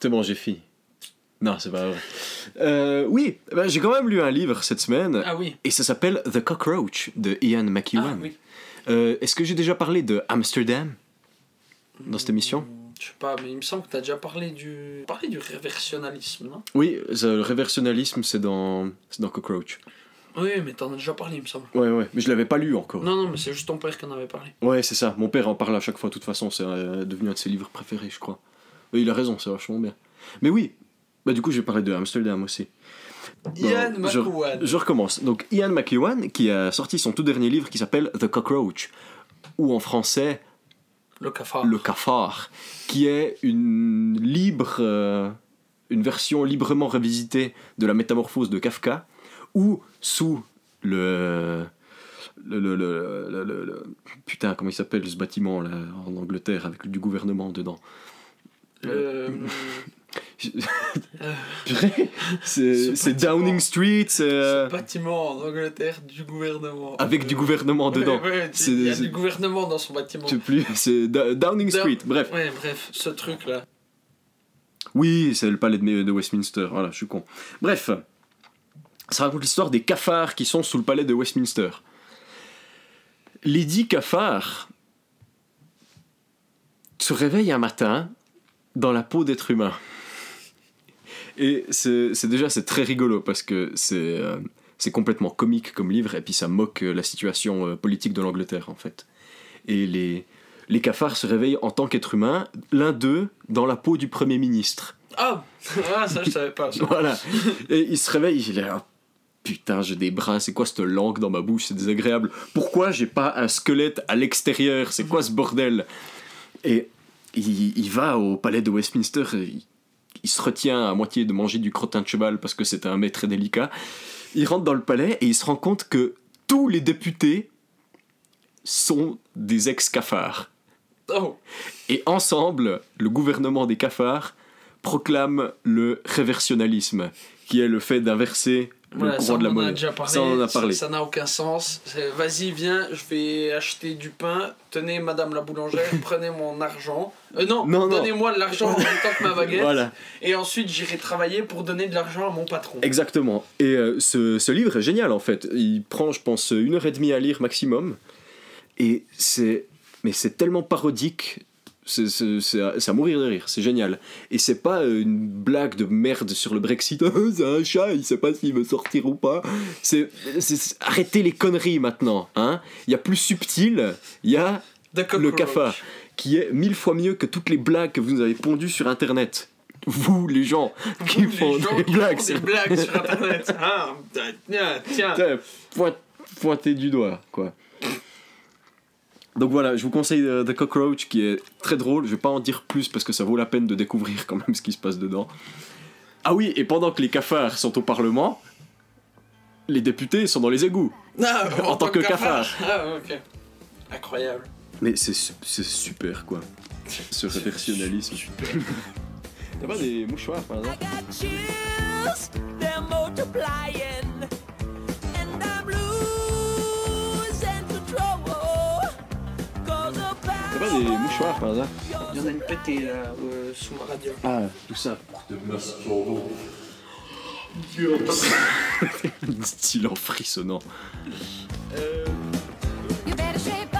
C'est bon, j'ai fini. Non, c'est pas vrai. Euh, oui, ben, j'ai quand même lu un livre cette semaine. Ah oui. Et ça s'appelle The Cockroach de Ian Ah McEwan. oui. Euh, Est-ce que j'ai déjà parlé de Amsterdam dans cette émission? Hmm, Je sais pas, mais il me semble que tu as déjà parlé du parlé du réversionnalisme, non? Oui, ça, le réversionnalisme, c'est dans, c'est dans Cockroach. Oui, mais t'en as déjà parlé, il me semble. Ouais, ouais, mais je l'avais pas lu encore. Non, non, mais c'est juste ton père qui en avait parlé. Ouais, c'est ça. Mon père en parle à chaque fois, de toute façon, c'est euh, devenu un de ses livres préférés, je crois. Oui, il a raison, c'est vachement bien. Mais oui, bah du coup, je vais parler de Amsterdam aussi. Ian Bon, je- McEwan. Je recommence. Donc Ian McEwan qui a sorti son tout dernier livre qui s'appelle The Cockroach, ou en français Le cafard. Le Cafard, qui est une libre, euh, une version librement revisitée de la métamorphose de Kafka, ou sous le le, le, le, le- le- le- putain comment il s'appelle ce bâtiment là en Angleterre avec du gouvernement dedans? Le- c'est. Downing Street, c'est euh, bâtiment en Angleterre du gouvernement. avec du gouvernement dedans. ouais, il y a du gouvernement dans son bâtiment. Je sais plus, c'est Downing Down- Street, bref. Ouais, bref, ce truc-là. Oui, c'est le palais de, de Westminster, voilà, je suis con. Bref, ça raconte l'histoire des cafards qui sont sous le palais de Westminster. Les dix cafards se réveillent un matin dans la peau d'être humain. Et c'est déjà c'est très rigolo parce que c'est euh, c'est complètement comique comme livre et puis ça moque euh, la situation euh, politique de l'Angleterre en fait. Et les, les cafards se réveillent en tant qu'être humain, l'un d'eux dans la peau du Premier ministre. Ah, ah ça je savais pas. ça. Voilà. Et il se réveille, il est là. Putain, j'ai des brins, c'est quoi cette langue dans ma bouche, c'est désagréable. Pourquoi j'ai pas un squelette à l'extérieur? C'est quoi ce bordel? Et il, il va au palais de Westminster, il, il se retient à moitié de manger du crottin de cheval parce que c'est un mets très délicat. Il rentre dans le palais et il se rend compte que tous les députés sont des ex-cafards. Oh, Et ensemble, le gouvernement des cafards proclame le réversionnalisme, qui est le fait d'inverser voilà, ça courant de la on en a déjà parlé. Ça, on en a parlé. Ça n'a aucun sens. Vas-y, viens, je vais acheter du pain. Tenez, madame la boulangère, prenez mon argent. Euh, non, Non, non. donnez-moi l'argent en même temps que ma baguette. Voilà, Et ensuite, j'irai travailler pour donner de l'argent à mon patron. exactement. Et euh, ce, ce livre est génial en fait. Il prend, je pense, une heure et demie à lire maximum. Et c'est. Mais c'est tellement parodique. C'est à, mourir de rire, c'est génial. Et c'est pas euh, une blague de merde sur le Brexit. Ah, c'est un chat, il sait pas s'il veut sortir ou pas. C'est arrêtez les conneries maintenant. Hein il y a plus subtil, il y a le cafard, qui est mille fois mieux que toutes les blagues que vous nous avez pondues sur Internet. Vous, les gens qui font gens des qui blagues, font sur- des blagues sur internet. Ah, tiens, tiens. Putain, point- pointé du doigt, quoi. Donc voilà, je vous conseille euh, The Cockroach qui est très drôle. Je vais pas en dire plus parce que ça vaut la peine de découvrir quand même ce qui se passe dedans. Ah oui, et pendant que les cafards sont au Parlement, les députés sont dans les égouts. Ah, En tant que cafard. Ah, ok. Incroyable. Mais c'est su- c'est super quoi, ce réversionnalisme. T'as pas des mouchoirs par I T'as pas des mouchoirs par hasard Il y en a une pétée là, euh, sous ma radio. Ah, tout ça. Dit-il en frissonnant. You better shape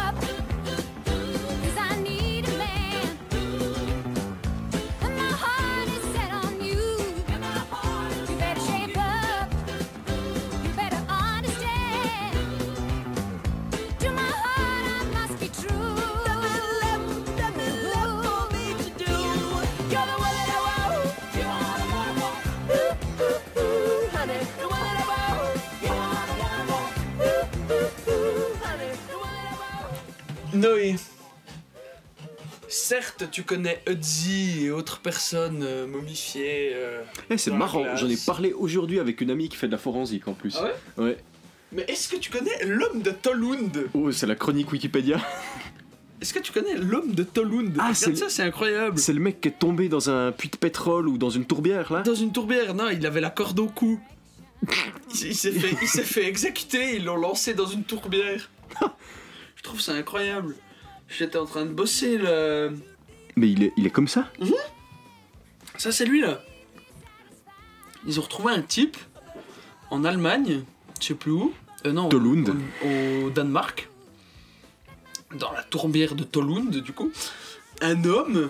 Tu connais Hudzy et autres personnes euh, momifiées. euh, Eh, c'est marrant, j'en ai parlé aujourd'hui avec une amie qui fait de la forensique en plus. Ah ouais? Ouais. Mais est-ce que tu connais l'homme de Tolund? Oh, c'est la chronique Wikipédia. Est-ce que tu connais l'homme de Tolund? Ah, c'est- ça, c'est incroyable. C'est le mec qui est tombé dans un puits de pétrole ou dans une tourbière là? Dans une tourbière, non, il avait la corde au cou. Il, il s'est fait, il s'est fait exécuter, ils l'ont lancé dans une tourbière. Je trouve ça incroyable. J'étais en train de bosser le. Mais il est, il est comme ça Ça, c'est lui là. Ils ont retrouvé un type en Allemagne, je sais plus où. Euh, non, Tolund. Au, au Danemark. Dans la tourbière de Tolund, du coup. Un homme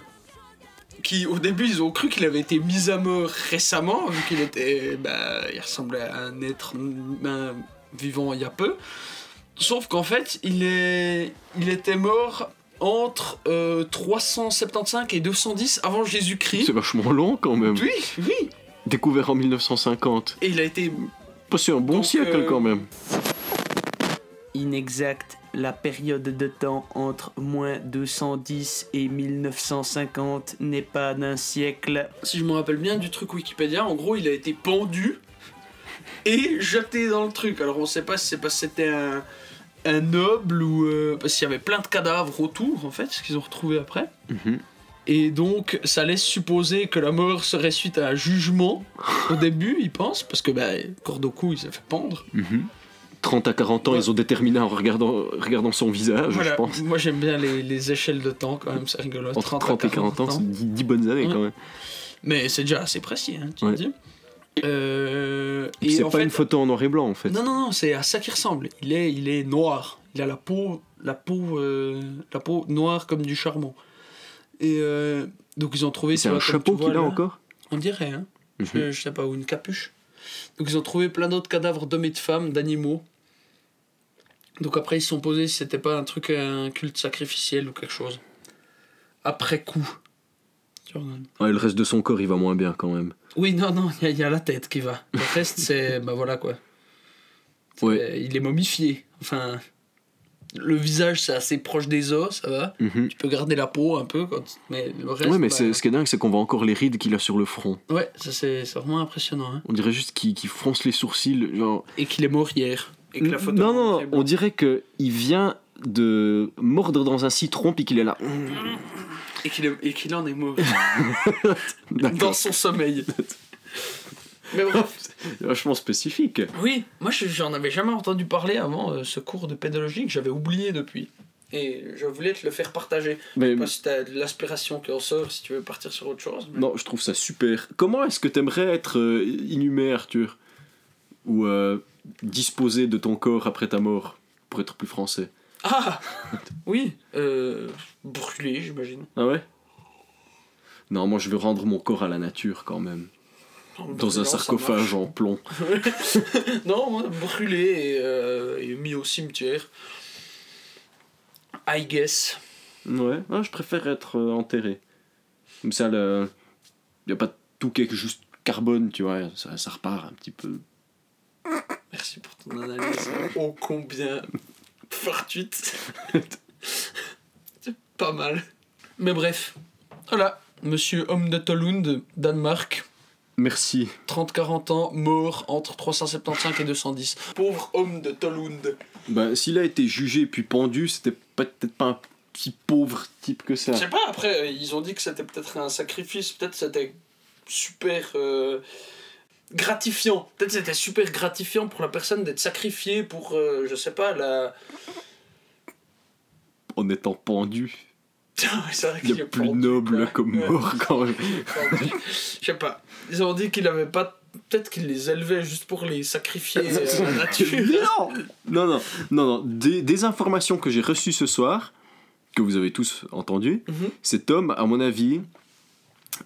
qui, au début, ils ont cru qu'il avait été mis à mort récemment, vu qu'il était. Bah, il ressemblait à un être vivant il y a peu. Sauf qu'en fait, il, est, il était mort entre euh, 375 et 210 avant Jésus-Christ. C'est vachement long quand même. Oui, oui. Découvert en 1950. Et il a été Passé un bon Donc, siècle euh, quand même. Inexact, la période de temps entre moins 210 et 1950 n'est pas d'un siècle. si je me rappelle bien du truc Wikipédia, en gros, il a été pendu et jeté dans le truc. Alors on sait pas si c'est parce que c'était un, un noble ou euh, parce qu'il y avait plein de cadavres autour, en fait, ce qu'ils ont retrouvé après. Mhm. Et donc, ça laisse supposer que la mort serait suite à un jugement au début, ils pensent, parce que bah, cou, il s'est fait pendre. 30 à 40 ans, Ouais. ils ont déterminé en regardant, regardant son visage, Voilà. je pense. Moi, j'aime bien les, les échelles de temps quand même, c'est rigolo. Entre 30 et 40 ans, ans. c'est 10, 10 bonnes années Ouais. quand même. Mais c'est déjà assez précis, hein, tu Ouais. me dis. Euh, c'est pas fait, une photo en noir et blanc en fait. Non, non, non, c'est à ça qu'il ressemble. Il est, il est noir. Il a la peau, la peau, euh, la peau noire comme du charbon. Et euh, donc ils ont trouvé. c'est un chapeau qu'il a là, encore On dirait, hein. je, je sais pas, ou une capuche. Donc ils ont trouvé plein d'autres cadavres d'hommes et de femmes, d'animaux. Donc après ils se sont posés si c'était pas un truc, un culte sacrificiel ou quelque chose. Après coup. Jordan. Ouais, le reste de son corps, il va moins bien quand même. Oui, non, non, il y, a- il y a la tête qui va. Le reste, c'est. bah voilà quoi. Ouais. Il est momifié. Enfin. Le visage, c'est assez proche des os, ça va. Mhm. Tu peux garder la peau un peu, quand... mais le reste. Ouais, mais bah, ce qui est dingue, c'est qu'on voit encore les rides qu'il a sur le front. Ouais, ça c'est vraiment impressionnant. Hein. On dirait juste qu'il qu'il fronce les sourcils. Genre... Et qu'il est mort hier. Et que la photo non, non, on dirait qu'il vient de mordre dans un citron puis qu'il est là. Et qu'il est- et qu'il en est mort. Dans son sommeil. mais bref. Vachement spécifique. Oui, moi je- j'en avais jamais entendu parler avant euh, ce cours de pédologie que j'avais oublié depuis. Et je voulais te le faire partager. Mais Je sais pas si t'as de l'aspiration qui en sort, si tu veux partir sur autre chose. mais- non, je trouve ça super. Comment est-ce que t'aimerais être euh, inhumé, Arthur? Ou euh, disposé de ton corps après ta mort, pour être plus français? Ah Oui, euh, brûlé, j'imagine. Ah ouais? Non, moi je veux rendre mon corps à la nature quand même. Dans un sarcophage en plomb. non, moi, brûlé et, euh, et mis au cimetière. I guess. Ouais, ah, je préfère être euh, enterré. Comme ça, le... y a pas tout est juste carbone, tu vois, ça, ça repart un petit peu. Merci pour ton analyse. oh combien fortuite. C'est pas mal. Mais bref. Voilà. Monsieur homme de Tolund, Danemark. Merci. 30-40 ans, mort entre 375 et 210. Pauvre homme de Tolund. Bah, s'il a été jugé puis pendu, c'était peut-être pas un si pauvre type que ça. Je sais pas, après, euh, ils ont dit que c'était peut-être un sacrifice, peut-être c'était super euh, gratifiant. Peut-être c'était super gratifiant pour la personne d'être sacrifiée pour, euh, je sais pas, la. En étant pendu, C'est vrai il qu'il y a est plus pendu, noble quoi. comme mort quand même. Je sais pas. Ils ont dit qu'il avait pas. Peut-être qu'il les élevait juste pour les sacrifier euh, à la nature. non Non, non, non, non. Des, des informations que j'ai reçues ce soir, que vous avez tous entendues, Mhm. cet homme, à mon avis,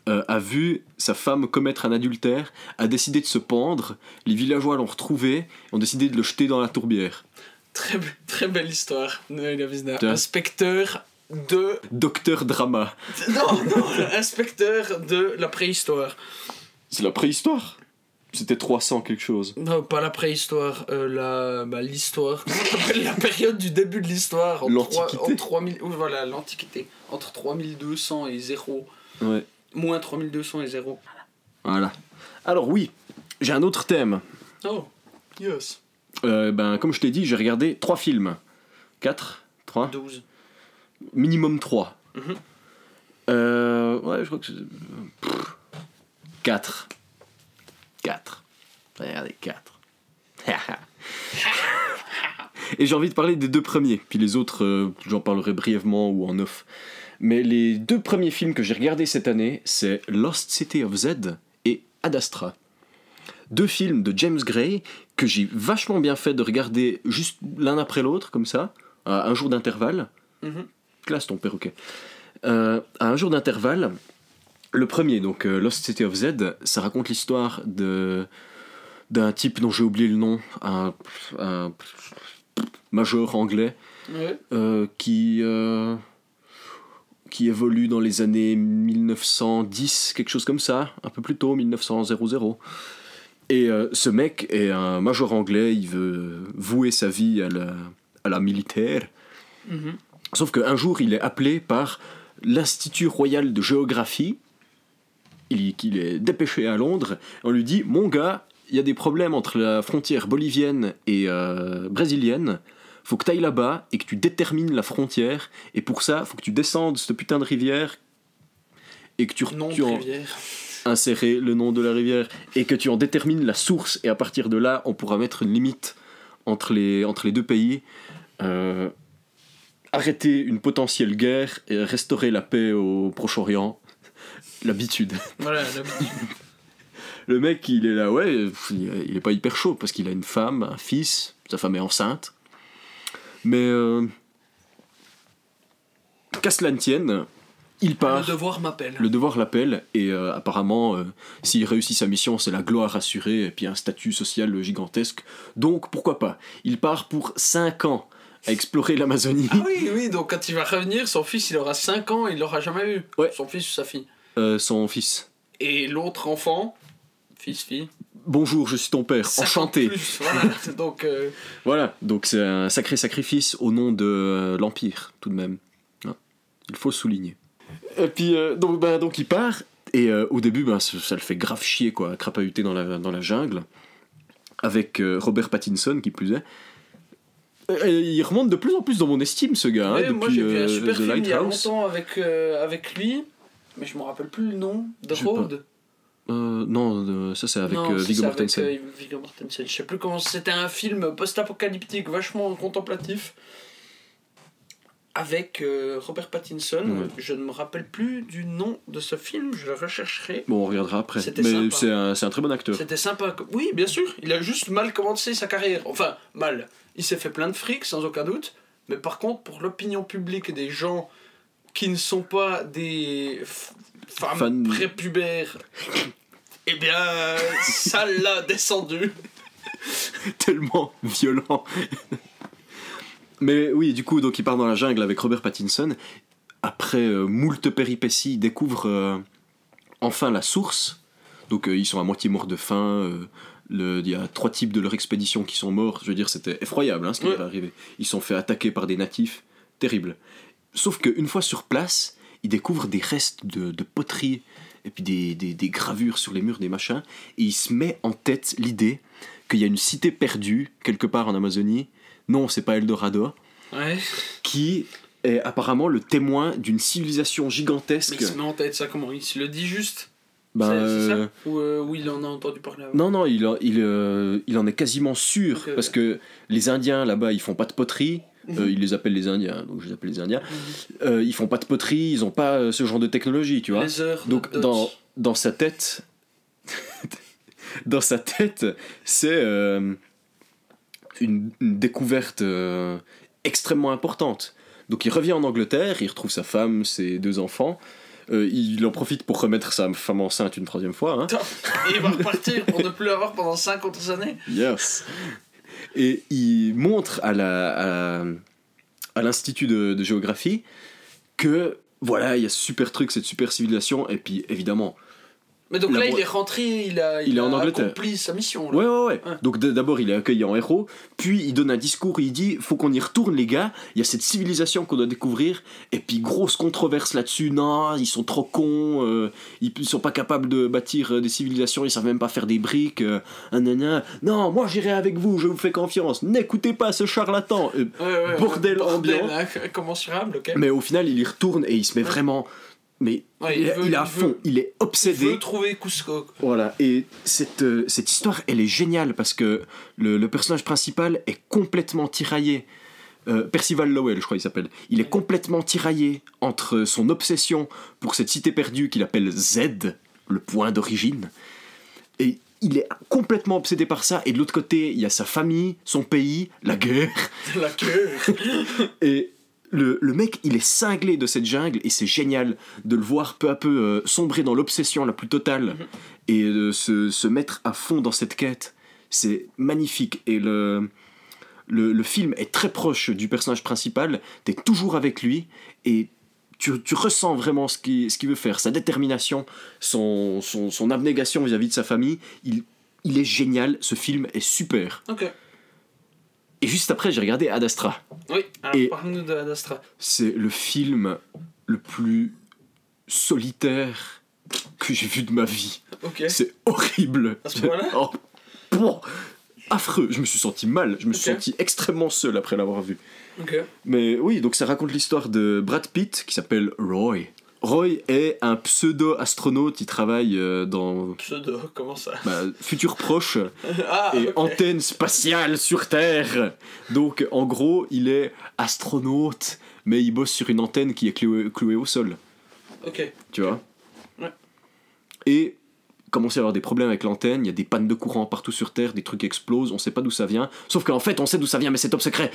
euh, a vu sa femme commettre un adultère, a décidé de se pendre, les villageois l'ont retrouvé, ont décidé de le jeter dans la tourbière. Très, be- très belle histoire. Noël. Tiens. Inspecteur de. Docteur Drama. Non, non, inspecteur de la préhistoire. C'est la préhistoire? C'était 300 quelque chose. Non, pas la préhistoire, euh, la, bah, l'histoire. La période du début de l'histoire en L'Antiquité. trois- en 3000, oui, voilà, l'Antiquité. Entre 3200 et 0. Ouais. Moins 3200 et 0. Voilà. Alors oui, j'ai un autre thème. Oh, yes. Euh, ben, comme je t'ai dit, j'ai regardé trois films. 4 3 12. Minimum 3. Mhm. Euh, ouais, je crois que c'est. 4. 4. Regardez, 4. Et j'ai envie de parler des deux premiers, puis les autres, euh, j'en parlerai brièvement ou en off. Mais les deux premiers films que j'ai regardés cette année, c'est Lost City of Z et Ad Astra. Deux films de James Gray que j'ai vachement bien fait de regarder juste l'un après l'autre, comme ça, à un jour d'intervalle. Mhm. Classe ton perroquet. Euh, à un jour d'intervalle, le premier, donc euh, Lost City of Z, ça raconte l'histoire de d'un type dont j'ai oublié le nom, un, un major anglais, Ouais. euh, qui, qui évolue dans les années 1910, quelque chose comme ça, un peu plus tôt, 1900. Et euh, ce mec est un major anglais, il veut vouer sa vie à la, à la militaire. Mhm. Sauf qu'un jour, il est appelé par l'Institut royal de géographie, il, qu'il est dépêché à Londres, on lui dit Mon gars, il y a des problèmes entre la frontière bolivienne et euh, brésilienne, faut que tu ailles là-bas et que tu détermines la frontière, et pour ça, faut que tu descendes cette putain de rivière et que tu, Nom tu de en rivière. insérer le nom de la rivière et que tu en détermines la source, et à partir de là, on pourra mettre une limite entre les, entre les deux pays. Euh, arrêter une potentielle guerre et restaurer la paix au Proche-Orient. L'habitude. Voilà, l'habitude. Le mec, il est là, ouais, il il est pas hyper chaud parce qu'il a une femme, un fils, sa femme est enceinte. Mais. Euh, Qu'à cela ne tienne, il part. Le devoir m'appelle. Le devoir l'appelle et euh, apparemment, euh, s'il réussit sa mission, c'est la gloire assurée et puis un statut social gigantesque. Donc pourquoi pas? Il part pour 5 ans à explorer l'Amazonie. Ah oui, oui, donc quand il va revenir, son fils il aura 5 ans, il l'aura jamais vu. Ouais. Son fils ou sa fille. Euh, son fils. Et l'autre enfant, fils, fille. Bonjour, je suis ton père. 50 Enchanté. plus, voilà. donc, euh, Voilà, donc c'est un sacré sacrifice au nom de euh, l'Empire, tout de même. Hein, Il faut souligner. Et puis, euh, donc, bah, donc il part, et euh, au début, ben, ça, ça le fait grave chier, quoi, crapahuter dans la, dans la jungle, avec Robert Pattinson, qui plus est. Et il remonte de plus en plus dans mon estime, ce gars, hein, depuis moi j'ai vu un super The film il y a Lighthouse. longtemps avec, avec lui, mais je me rappelle plus le nom. The Road. Euh, non, euh, ça c'est avec non, euh, Viggo avec, Mortensen. Viggo Mortensen. Je sais plus comment. C'était un film post-apocalyptique, vachement contemplatif. Avec Robert Pattinson. Ouais. Je ne me rappelle plus du nom de ce film, je le rechercherai. Bon, on regardera après. Mais c'est un, un très bon acteur. C'était sympa. Oui, bien sûr. Il a juste mal commencé sa carrière. Enfin, mal. Il s'est fait plein de fric, sans aucun doute. Mais par contre, pour l'opinion publique des gens qui ne sont pas des f- femmes Fan. prépubères, eh bien, ça l'a descendu. tellement violent. Mais oui, du coup, donc il part dans la jungle avec Robert Pattinson. Après euh, moult péripéties, il découvre euh, enfin la source. Donc euh, ils sont à moitié morts de faim. euh, le- Il y a trois types de leur expédition qui sont morts. Je veux dire, c'était effroyable hein, ce qui Ouais. leur est arrivé. Ils sont fait attaquer par des natifs. Terrible. Sauf qu'une fois sur place, il découvre des restes de, de poterie et puis des, des- des gravures sur les murs, des machins. Et il se met en tête l'idée qu'il y a une cité perdue quelque part en Amazonie. Non, c'est pas Eldorado. Ouais. Qui est apparemment le témoin d'une civilisation Mais gigantesque. il se met en tête ça comment Il se le dit juste Ben, C'est- c'est euh, ça Ou euh, ou il en a entendu parler avant Non, non, il, en- il, euh, il en est quasiment sûr. Parce que les Indiens là-bas, ils font pas de poterie. Mhm. Euh, ils les appellent les Indiens, donc je les appelle les Indiens. Euh, ils font pas de poterie, ils ont pas euh, ce genre de technologie, tu vois. Heures. Donc dans, dans sa tête, dans sa tête, c'est euh, une, une découverte euh, extrêmement importante. Donc il revient en Angleterre, il retrouve sa femme, ses deux enfants. Euh, il en profite pour remettre sa femme enceinte une troisième fois. hein. Et il va repartir pour ne plus l'avoir pendant 5 autres années. Yes. Et il montre à la à, l'institut de, de géographie que voilà, il y a ce super truc, cette super civilisation, et puis évidemment, Mais donc là, il est rentré, il a, Il est a en Angleterre. accompli sa mission. Là. Ouais, ouais, ouais. Ouais. Donc d'abord, il est accueilli en héros, puis il donne un discours, il dit faut qu'on y retourne, les gars, il y a cette civilisation qu'on doit découvrir, et puis grosse controverse là-dessus, non, ils sont trop cons, euh, ils sont pas capables de bâtir euh, des civilisations, ils savent même pas faire des briques, euh, nanana. non, moi j'irai avec vous, je vous fais confiance, n'écoutez pas ce charlatan. Euh, Ouais, ouais, ouais. Bordel ambiant. hein, commensurable, ok. mais au final, il y retourne et il se met vraiment. Mais Ouais, il, il veut- il à il fond, veut- il est Il obsédé. veut trouver Cusco. Voilà, et cette, euh, cette histoire, elle est géniale parce que le, le personnage principal est complètement tiraillé. Euh, Percival Lowell, je crois qu'il s'appelle. Il est complètement tiraillé entre son obsession pour cette cité perdue qu'il appelle Z, le point d'origine. Et il est complètement obsédé par ça. Et de l'autre côté, il y a sa famille, son pays, la guerre. La queue. Et le, le mec, il est cinglé de cette jungle et c'est génial de le voir peu à peu euh, sombrer dans l'obsession la plus totale et de se, se mettre à fond dans cette quête. C'est magnifique. Et le, le, le film est très proche du personnage principal. T'es toujours avec lui et tu, tu ressens vraiment ce qu'il ce veut faire, sa détermination, son, son, son abnégation vis-à-vis de sa famille. Il, il est génial. Ce film est super. Ok. Et juste après, j'ai regardé Ad Astra. Oui, alors parle-nous de Adastra. c'est le film le plus solitaire que j'ai vu de ma vie. Ok. C'est horrible. À ce point-là Oh, bon, affreux. Je me suis senti mal. Je me suis senti extrêmement seul après l'avoir vu. Ok. Mais oui, donc ça raconte l'histoire de Brad Pitt qui s'appelle Roy. Roy est un pseudo-astronaute. Il travaille euh, dans Pseudo, comment ça? Bah, futur proche Ah, et antenne spatiale sur Terre. Donc en gros, il est astronaute, mais il bosse sur une antenne qui est clouée, clouée au sol, Ok. tu vois? Ouais. Et commence à avoir des problèmes avec l'antenne, il y a des pannes de courant partout sur Terre, des trucs explosent, on sait pas d'où ça vient. Sauf qu'en fait, on sait d'où ça vient, mais c'est top secret.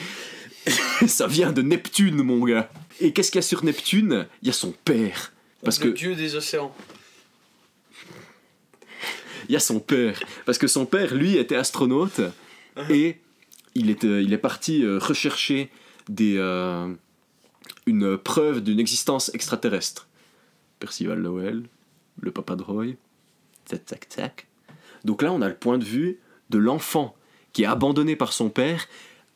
ça vient de Neptune, mon gars. Et qu'est-ce qu'il y a sur Neptune? Il y a son père. Parce le que dieu des océans. il y a son père. Parce que son père, lui, était astronaute et il est, euh, il est parti euh, rechercher des, euh, une preuve d'une existence extraterrestre. Percival Lowell, le papa de Roy. Tac, tac, tac. Donc là, on a le point de vue de l'enfant qui est abandonné par son père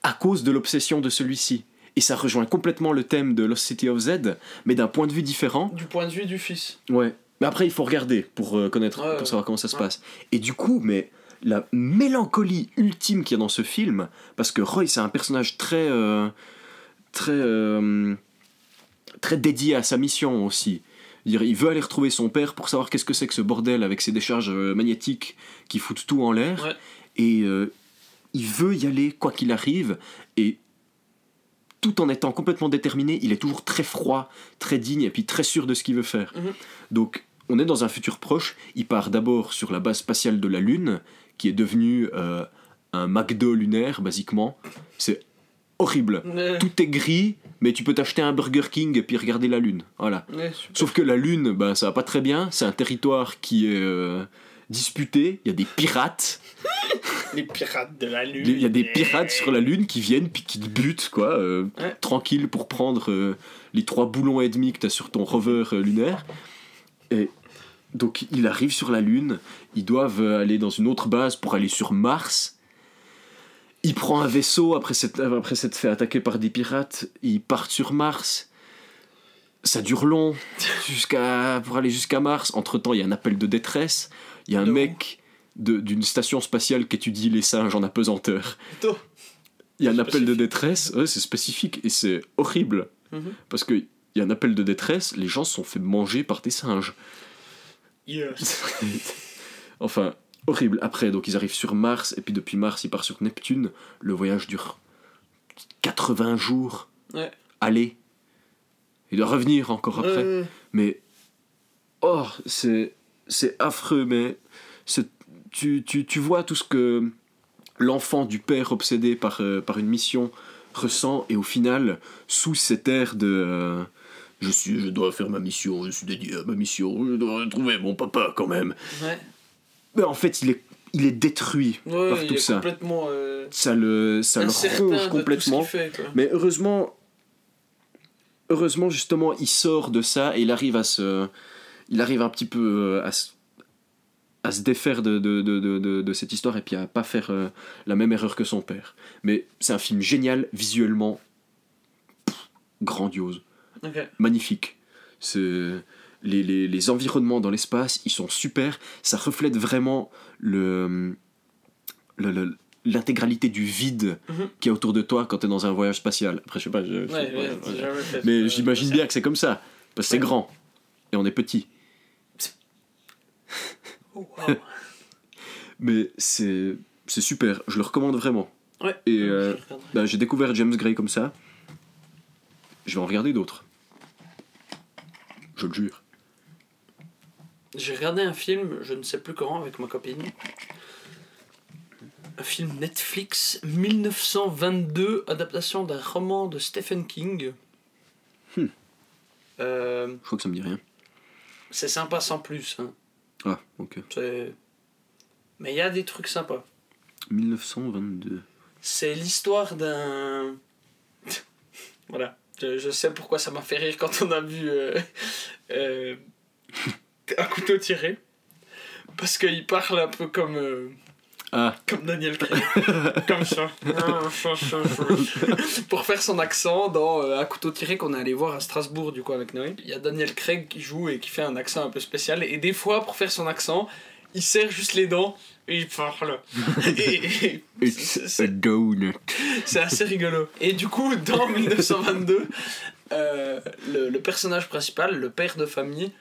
à cause de l'obsession de celui-ci. Et ça rejoint complètement le thème de Lost City of Z, mais d'un point de vue différent. Du point de vue du fils. Ouais. Mais après, il faut regarder pour euh, connaître, Ouais, pour savoir comment ça se Ouais. passe. Et du coup, mais la mélancolie ultime qu'il y a dans ce film, parce que Roy, c'est un personnage très, euh, très, euh, très dédié à sa mission aussi. Il veut aller retrouver son père pour savoir qu'est-ce que c'est que ce bordel avec ses décharges magnétiques qui foutent tout en l'air. Ouais. Et euh, il veut y aller quoi qu'il arrive. Et tout en étant complètement déterminé, il est toujours très froid, très digne et puis très sûr de ce qu'il veut faire. Mhm. Donc on est dans un futur proche. Il part d'abord sur la base spatiale de la Lune, qui est devenue euh, un McDo lunaire, basiquement. C'est horrible. Ouais, Tout est gris, mais tu peux t'acheter un Burger King et puis regarder la Lune. Voilà. ouais. Sauf que la Lune, ben, ça va pas très bien. C'est un territoire qui est euh, disputé. Il y a des pirates. Les pirates de la lune. Il y a des pirates sur la Lune qui viennent puis qui te butent, quoi. euh. Tranquille pour prendre euh, les trois boulons et demi que t'as sur ton rover euh, lunaire. Et donc, il arrive sur la Lune. Ils doivent aller dans une autre base pour aller sur Mars. Il prend un vaisseau après s'être après fait attaquer par des pirates. Ils partent sur Mars. Ça dure long jusqu'à pour aller jusqu'à Mars. Entre temps, il y a un appel de détresse. Il y a un mec d'une station spatiale qui étudie les singes en apesanteur. Il y a un appel de détresse, ouais, c'est spécifique et c'est horrible. Mhm. Parce qu'il y a un appel de détresse, les gens se sont fait manger par des singes. Yes. enfin, horrible. Après, donc ils arrivent sur Mars, et puis depuis Mars, ils partent sur Neptune. Le voyage dure 80 jours. Ouais. Allez. Il doit revenir encore après. Euh, Mais. Oh, c'est. C'est affreux, mais. c'est- Tu, tu, tu vois tout ce que l'enfant du père obsédé par, euh, par une mission ressent, et au final, sous cet air de. euh, je, suis, je dois faire ma mission, je suis dédié à ma mission, je dois retrouver mon papa quand même. ouais. Mais en fait, il est, il est détruit Ouais, par tout ça. complètement euh, Ça le, ça le ronge complètement. fait. Mais heureusement, heureusement justement, il sort de ça et il arrive à se, il arrive un petit peu à se, à se défaire de, de, de, de, cette histoire et puis à pas faire euh, la même erreur que son père. Mais c'est un film génial visuellement, pff, grandiose, magnifique. C'est les, les, les environnements dans l'espace, ils sont super. Ça reflète vraiment le, le- le- l'intégralité du vide Mhm. qu'il y a autour de toi quand tu es dans un voyage spatial. Après, je sais pas. je- Ouais, ouais, ouais, Mais j'imagine bien que c'est comme ça. Parce que c'est grand. Et on est petit. Oh, wow. Mais c'est super. Je le recommande vraiment. Ouais. Et euh, bah, j'ai découvert James Gray comme ça. Je vais en regarder d'autres. Je le jure. J'ai regardé un film, je ne sais plus comment, avec ma copine. Un film Netflix 1922, adaptation d'un roman de Stephen King. Hmm. Euh, Je crois que ça me dit rien. c'est sympa sans plus. hein. Ah, ok. C'est- Mais il y a des trucs sympas. 1922. C'est l'histoire d'un. voilà. Je, je sais pourquoi ça m'a fait rire quand on a vu euh, euh, un couteau tiré. Parce qu'il parle un peu comme, euh, Ah, comme Daniel Craig. comme ça. Pour faire son accent dans euh, Un couteau tiré qu'on est allé voir à Strasbourg du coup avec Noé. Il y a Daniel Craig qui joue et qui fait un accent un peu spécial. Et des fois, pour faire son accent, il serre juste les dents et il parle. et, et- it's c'est- a donut. c'est assez rigolo. Et du coup, dans 1922, euh, le, le personnage principal, le père de famille,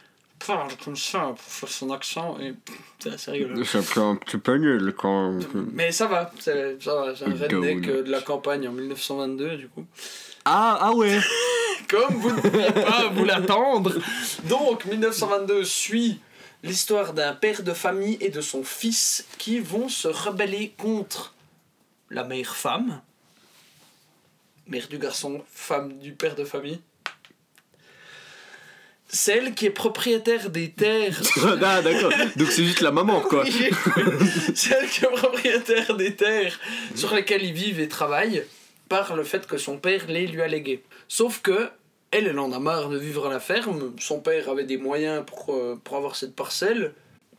parle comme ça pour faire son accent et c'est assez rigolo. Ça fait un petit peu nul quand. Mais ça va, c'est ça va, c'est un redneck euh, de la campagne en 1922 du coup. Ah, ah ouais Comme vous ne pouviez pas vous l'attendre. Donc 1922 suit l'histoire d'un père de famille et de son fils qui vont se rebeller contre la mère femme, mère du garçon, femme du père de famille. Celle qui est propriétaire des terres. ah, d'accord. Donc c'est juste la maman, quoi. celle qui est propriétaire des terres sur lesquelles ils vivent et travaillent par le fait que son père les lui a léguées. Sauf que elle, elle en a marre de vivre à la ferme. Son père avait des moyens pour, euh, pour avoir cette parcelle.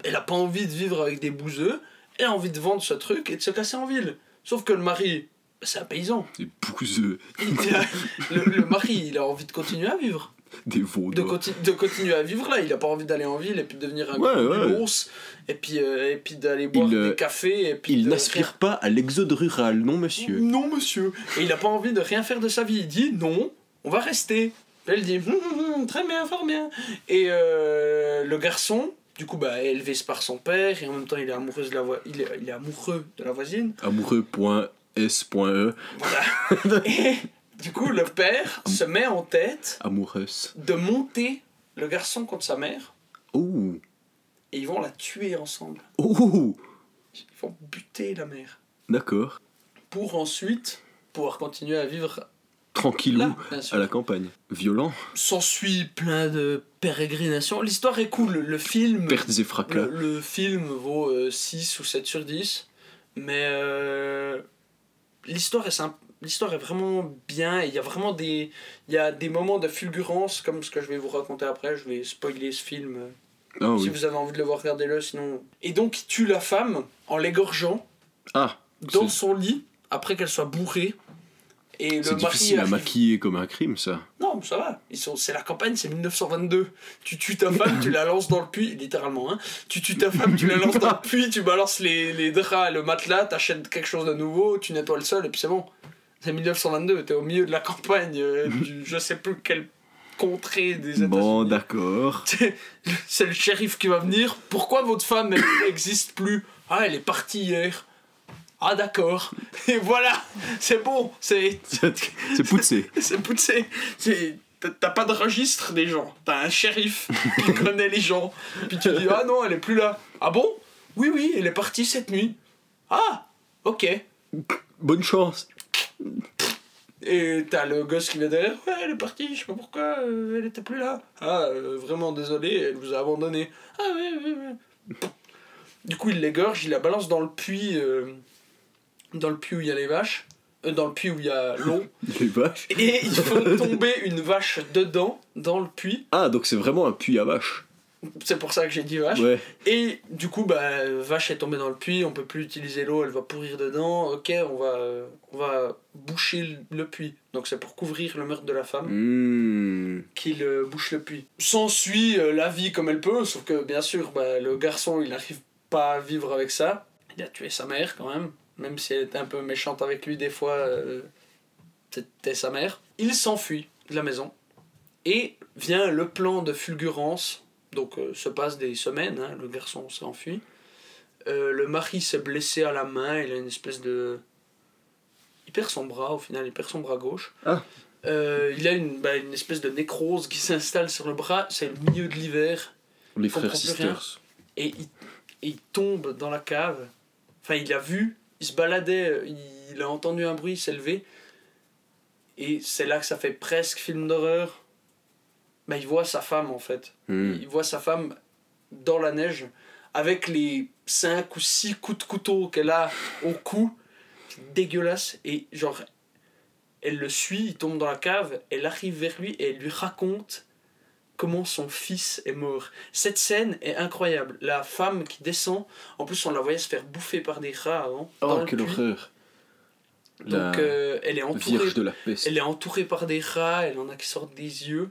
Elle a pas envie de vivre avec des bouseux. Elle a envie de vendre ce truc et de se casser en ville. Sauf que le mari, c'est un paysan. Des bouseux, Il a- le, le mari, il a envie de continuer à vivre. des De, continuer à vivre là. Il a pas envie d'aller en ville et puis de devenir un Ouais, bolos, Et puis, euh, et puis d'aller boire Il, euh, des cafés. Et puis Il de n'aspire pas à l'exode rural, non monsieur. non, monsieur. Et il a pas envie de rien faire de sa vie. Il dit non, on va rester. Elle dit Hum, hum, hum, très bien, fort bien. Et euh, le garçon, du coup, bah, est élevé par son père et en même temps, il est, amoureuse de la il est, il est amoureux de la voisine. Amoureux.s.e. Voilà. et du coup, le père se met en tête Amoureuse. de monter le garçon contre sa mère Oh. et ils vont la tuer ensemble. Oh. Ils vont buter la mère D'accord. pour ensuite pouvoir continuer à vivre Tranquillou. là. À la campagne. Violent. s'ensuit plein de pérégrinations. L'histoire est cool. Le film, Pertes et fracas. le, le film vaut euh, 6 ou 7 sur 10. Mais euh, l'histoire est simple. L'histoire est vraiment bien. et Il y a vraiment des, il y a des moments de fulgurance, comme ce que je vais vous raconter après. Je vais spoiler ce film. euh, Ah Si oui. vous avez envie de le voir, regardez-le. Sinon. Et donc, il tue la femme en l'égorgeant Ah. dans son lit après qu'elle soit bourrée. Et le C'est difficile à arrive- maquiller comme un crime, ça. non, ça va. Ils sont, c'est la campagne, c'est 1922. Tu tues ta femme, tu la lances dans le puits, littéralement. Hein. Tu tues ta femme, tu la lances dans le puits, tu balances les, les draps, le matelas, t'achètes quelque chose de nouveau, tu nettoies le sol et puis c'est bon. C'est 1922, t'es au milieu de la campagne, euh, du, je sais plus quelle contrée des États-Unis. Bon, d'accord. c'est le shérif qui va venir. Pourquoi votre femme n'existe plus? Ah, elle est partie hier. Ah, d'accord. Et voilà, c'est bon, c'est C'est poussé. c'est poussé. T'as pas de registre des gens. T'as un shérif qui connaît les gens. Puis tu dis Ah non, elle est plus là. Ah bon? Oui, oui, elle est partie cette nuit. Ah Ok. Bonne chance. Et t'as le gosse qui vient derrière Ouais, elle est partie, je sais pas pourquoi, euh, elle était plus là. Ah, euh, vraiment désolé, elle vous a abandonné. Ah, oui, oui, oui. Du coup, il l'égorge, il la balance dans le puits. euh, dans le puits où il y a les vaches. dans le puits où il y a l'eau. Les vaches. Et il faut tomber une vache dedans, dans le puits. Ah, donc c'est vraiment un puits à vache. C'est pour ça que j'ai dit vache. Ouais. Et du coup, bah, vache est tombée dans le puits, on peut plus utiliser l'eau, elle va pourrir dedans. Ok, on va, euh, on va boucher le- puits. Donc c'est pour couvrir le meurtre de la femme Mmh. qu'il euh, bouche le puits. S'ensuit euh, la vie comme elle peut, sauf que bien sûr, bah, le garçon, il n'arrive pas à vivre avec ça. Il a tué sa mère quand même, même si elle était un peu méchante avec lui des fois, euh, c'était sa mère. Il s'enfuit de la maison et vient le plan de fulgurance. Donc euh, se passe des semaines, hein, le garçon s'est enfui. Euh, le mari s'est blessé à la main, il a une espèce de... Il perd son bras au final, il perd son bras gauche. Ah. Euh, il a une, bah, une espèce de nécrose qui s'installe sur le bras, c'est le milieu de l'hiver, Les comprends frères sisters. et il, et il tombe dans la cave. Enfin, il a vu, il se baladait, euh, il a entendu un bruit s'élever, et c'est là que ça fait presque film d'horreur. Bah, il voit sa femme en fait. Mmh. Il voit sa femme dans la neige avec les 5 ou 6 coups de couteau qu'elle a au cou. Dégueulasse. Et genre, elle le suit, il tombe dans la cave, elle arrive vers lui et elle lui raconte comment son fils est mort. Cette scène est incroyable. La femme qui descend, en plus on la voyait se faire bouffer par des rats avant. dans Oh, le quelle horreur. La Donc euh, elle est entourée vierge de la peste. elle est entourée par des rats, elle en a qui sortent des yeux.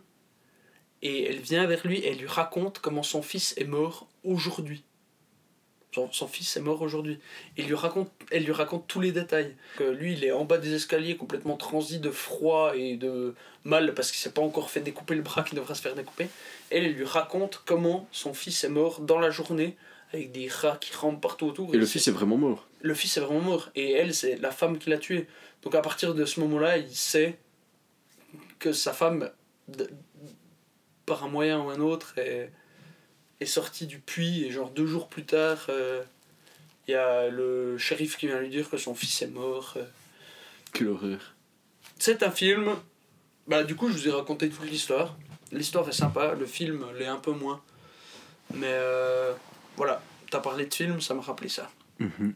Et elle vient vers lui et elle lui raconte comment son fils est mort aujourd'hui. Son, son fils est mort aujourd'hui. Et lui raconte, elle lui raconte tous les détails. Que lui, il est en bas des escaliers, complètement transi de froid et de mal parce qu'il s'est pas encore fait découper le bras qui devrait se faire découper. Elle, elle lui raconte comment son fils est mort dans la journée avec des rats qui rampent partout autour. Et le fils est vraiment mort. le fils est vraiment mort et elle c'est la femme qui l'a tué donc à partir de ce moment là il sait que sa femme par un moyen ou un autre est, est sortie du puits et genre deux jours plus tard euh, il y a le shérif qui vient lui dire que son fils est mort euh. Quelle horreur. c'est un film bah du coup je vous ai raconté toute l'histoire L'histoire est sympa, le film l'est un peu moins. Mais euh, voilà, t'as parlé de film, ça m'a rappelé ça. Mhm.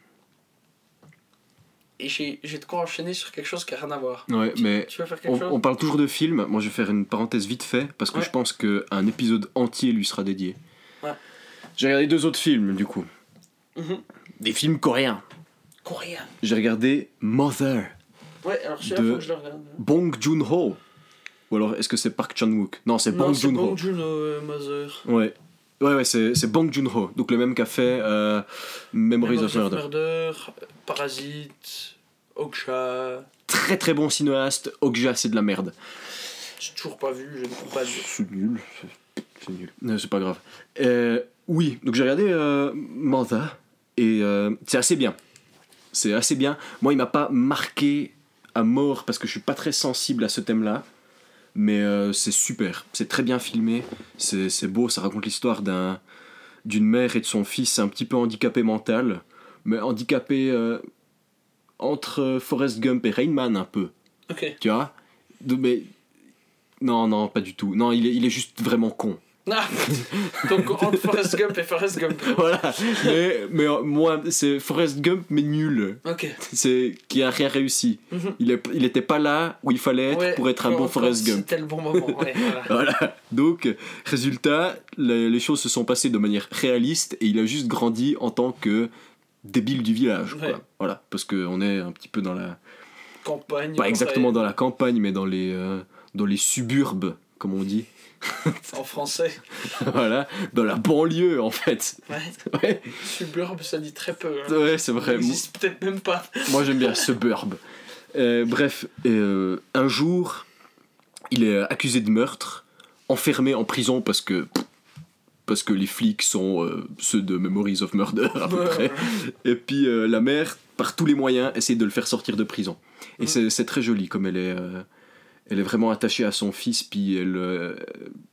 Et j'ai de quoi enchaîner sur quelque chose qui a rien à voir. Ouais, Tu- mais Tu veux faire quelque on, chose? on parle toujours de films. Moi, je vais faire une parenthèse vite fait parce que Ouais. je pense qu'un épisode entier lui sera dédié. Ouais. J'ai regardé deux autres films, du coup. Mhm. Des films coréens. Coréen. J'ai regardé Mother, Ouais, alors celui-là, De- je le regarde. Bong Joon-ho. Ou alors, est-ce que c'est Park Chan-wook? Non, c'est Bong c'est Joon-ho. Bong Joon-ho, euh, Mother. Ouais. Ouais, ouais, c'est, Bong Joon-ho. Donc le même qu'a fait euh, Memories, of Murder. Murder, Parasite, Okja. Très très bon cinéaste. Okja, c'est de la merde. J'ai toujours pas vu, je ne peux pas dire. C'est nul. C'est, nul. Non, c'est pas grave. Euh, oui, donc j'ai regardé euh, Mother. Et euh, c'est assez bien. C'est assez bien. Moi, il m'a pas marqué à mort parce que je suis pas très sensible à ce thème-là. Mais euh, c'est super. C'est très bien filmé. C'est, c'est beau. Ça raconte l'histoire d'un, d'une mère et de son fils un petit peu handicapé mental. Mais handicapé euh, entre Forrest Gump et Rain Man un peu Ok. tu vois? De- mais non non pas du tout non il est, il est juste vraiment con Ah, donc entre Forrest Gump et Forrest Gump. voilà mais mais euh, moi c'est Forrest Gump mais nul Ok. c'est qui a rien réussi Mhm. il est il était pas là où il fallait être Ouais, pour être un bon Forrest Gump C'était le bon moment, ouais, voilà. voilà donc résultat les, les choses se sont passées de manière réaliste et il a juste grandi en tant que débile du village quoi. Voilà parce que on est un petit peu dans la Campagne. pas exactement dans la campagne mais dans les euh, dans les suburbes comme on dit En français. voilà, dans la banlieue en fait. Ouais. Ouais, Suburb, ça dit très peu. hein. ouais c'est Ça vrai. Moi, n'existe peut-être même pas. moi, j'aime bien suburb. Euh, bref, euh, un jour, il est accusé de meurtre, enfermé en prison parce que parce que les flics sont euh, ceux de Memories of Murder à peu près. Et puis euh, la mère, par tous les moyens, essaie de le faire sortir de prison. Et Mhm. c'est- très joli comme elle est. euh, elle est vraiment attachée à son fils, puis elle,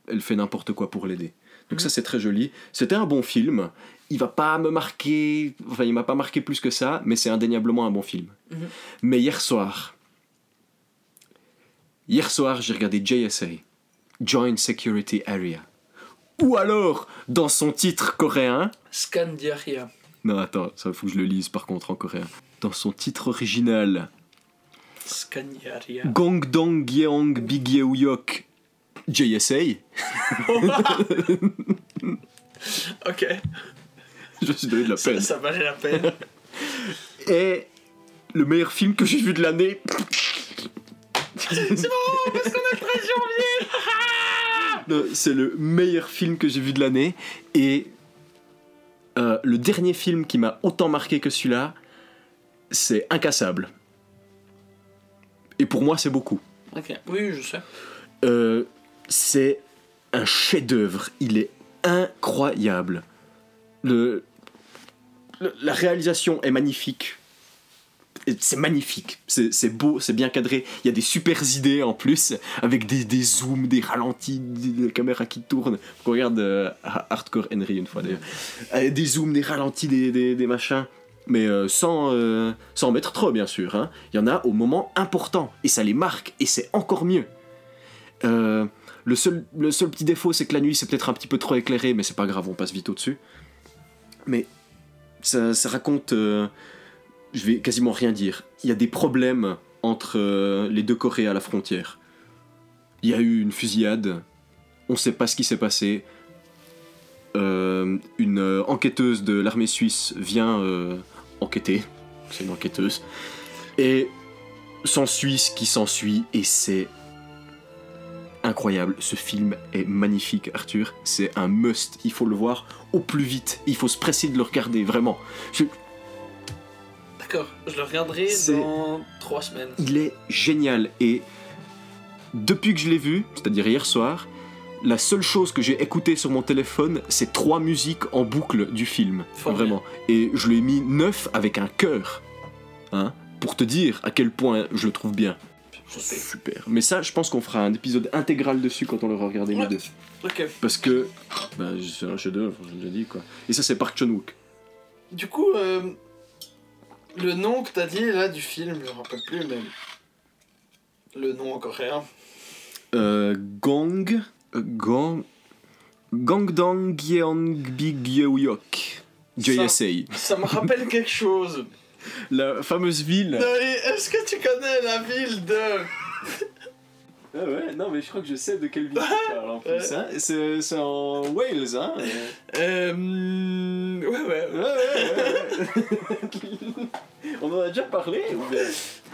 elle fait n'importe quoi pour l'aider. Donc ça c'est très joli. C'était un bon film. Il va pas me marquer, enfin il m'a pas marqué plus que ça, mais c'est indéniablement un bon film. Mhm. Mais hier soir, hier soir j'ai regardé JSA, Joint Security Area. Ou alors, dans son titre coréen, Scandiaria. non, attends, ça faut que je le lise par contre en coréen. Dans son titre original, Scandiaria. Gongdong Gyeong Bigyeuyok JSA. Ok, Je me suis donné de la ça, peine. ça valait la peine. Et le meilleur film que j'ai vu de l'année. Non, C'est le meilleur film que j'ai vu de l'année. Et euh, le dernier film qui m'a autant marqué que celui-là, c'est Incassable. Et pour moi, c'est beaucoup. Ok, oui, je sais. Euh, c'est un chef-d'œuvre. Il est incroyable. Le, le- la réalisation est magnifique. C'est magnifique, c'est beau, c'est bien cadré. Il y a des super idées en plus, avec des, des zooms, des ralentis, des, des caméras qui tournent. Qu'on regarde euh, Hardcore Henry une fois d'ailleurs. Euh, Des zooms, des ralentis, des, des, machins. Mais euh, sans, sans mettre trop, bien sûr. hein. Il y en a au moment important, et ça les marque, et c'est encore mieux. Le, seul, le seul petit défaut, c'est que la nuit, c'est peut-être un petit peu trop éclairé, mais c'est pas grave, on passe vite au-dessus. Mais ça, ça raconte. Je vais quasiment rien dire. Il y a des problèmes entre euh, les deux Corées à la frontière. Il y a eu une fusillade, on sait pas ce qui s'est passé. Euh, une euh, enquêteuse de l'armée suisse vient enquêter, c'est une enquêteuse, et s'ensuit ce qui s'ensuit, et c'est incroyable. Ce film est magnifique, Arthur. C'est un must. Il faut le voir au plus vite. Il faut se presser de le regarder, vraiment. Je le regarderai dans trois semaines. Il est génial. Et depuis que je l'ai vu, c'est-à-dire hier soir, la seule chose que j'ai écoutée sur mon téléphone, c'est trois musiques en boucle du film. Fort vraiment. Et je l'ai mis neuf avec un cœur. Hein pour te dire à quel point je le trouve bien. Super. Mais ça, je pense qu'on fera un épisode intégral dessus quand on l'aura regardé Ouais. deux. Parce que bah, c'est un chef-d'œuvre, j'ai déjà dit quoi. Et ça, c'est Park Chan-wook. Du coup, euh, le nom que t'as dit là du film, je me rappelle plus, mais le nom en coréen. Euh, Gong Gang... Gangdang Gyeongbygyeoyok. JSA. Ça me rappelle quelque chose. La fameuse ville. Est-ce que tu connais la ville de. Ah ouais, non, mais je crois que je sais de quelle ville tu parles en plus. Hein. C'est c'est en Wales, hein. Euh. Ouais, ouais. Ouais, ouais, ouais, ouais. On en a déjà parlé ou bien?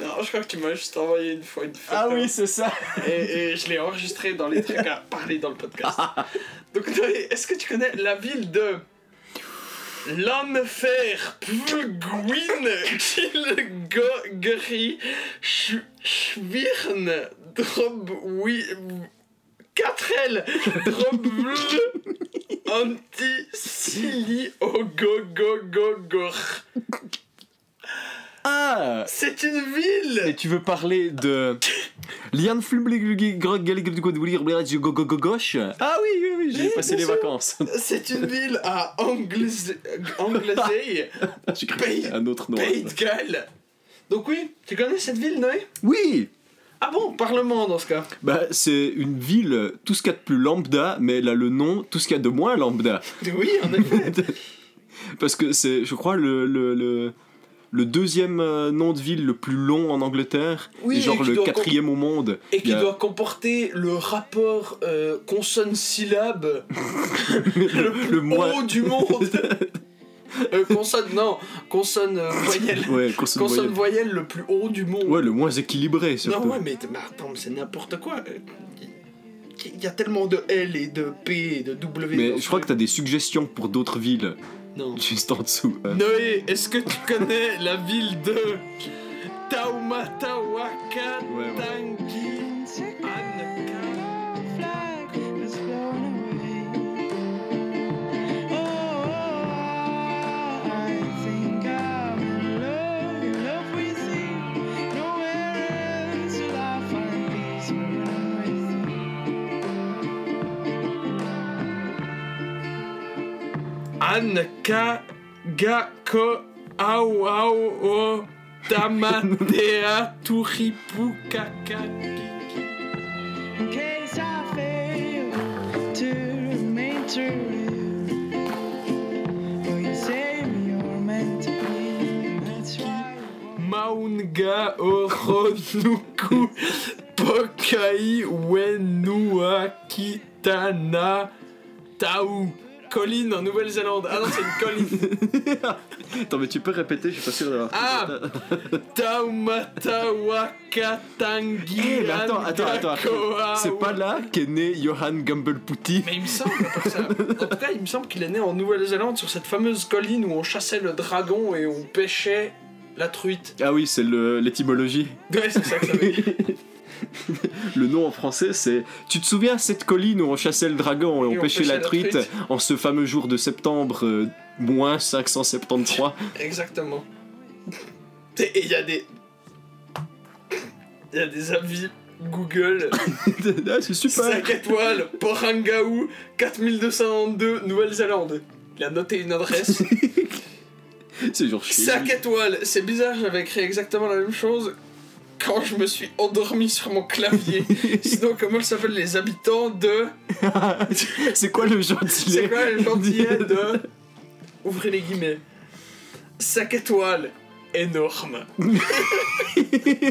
Non, je crois que tu m'as juste envoyé une fois une photo. Ah oui, c'est ça. Et, et je l'ai enregistré dans les trucs à parler dans le podcast. Donc, est-ce que tu connais la ville de. L'enfer Pvguin Kilgogri Schwirn Drob oui 4L Drob Anti Sili Ogogogogor Ah C'est une ville Et tu veux parler de. Lian Ah oui, oui, oui, j'ai passé les vacances. C'est une ville à Anglesey, un autre nom. Pays de Galles. Donc oui, tu connais cette ville, Noé Oui Ah bon, parlement dans ce cas. Bah, c'est une ville, tout ce qu'il y a de plus lambda, mais elle a le nom, tout ce qu'il y a de moins lambda. Oui, en effet. Parce que c'est, je crois, le, le, le, le deuxième euh, nom de ville le plus long en Angleterre, Oui, et et genre qui le quatrième au monde. Et qui a- doit comporter le rapport euh, consonne-syllabe le, le moins. haut du monde. Euh, consonne, non, consonne euh, voyelle. Ouais, consonne Consonne voyelle. voyelle le plus haut du monde. Ouais, le moins équilibré, surtout. Non, ouais, mais, mais attends, mais c'est n'importe quoi. Euh, Il y a tellement de L et de P et de W. Mais je crois que t'as des suggestions pour d'autres villes, Juste en dessous. Noé, est-ce que tu connais la ville de Taumatawaka Ouais, ouais. Tangi Anka Gako Au case I to true. Maunga Oronuku Pokai Wenua Kitana Tau Colline en Nouvelle-Zélande. Ah non, c'est une colline. Attends, mais tu peux répéter, je suis pas sûr d'avoir. Ah Taumatawaka Tangi Eh, mais attends, attends, attends. C'est pas là qu'est né Johan Gumbleputti Mais il me semble ça. En tout cas, il me semble qu'il est né en Nouvelle-Zélande sur cette fameuse colline où on chassait le dragon et on pêchait la truite. Ah oui, c'est le- l'étymologie. Ouais, c'est ça que ça veut dire. Le nom en français, c'est. Tu te souviens cette colline où on chassait le dragon et on, pêchait, la, truite, en ce fameux jour de septembre, euh, moins 573 Exactement. Et il y a des. Il y a des avis Google. Ah, c'est super 5 étoiles, Porangaou, 4292, Nouvelle-Zélande. Il a noté une adresse. C'est genre chier. 5 étoiles, c'est bizarre, j'avais écrit exactement la même chose quand je me suis endormi sur mon clavier. Sinon, comment s'appellent les habitants de. c'est quoi le gentil C'est quoi le gentillet de. Ouvrez les guillemets. 5 étoiles, énorme.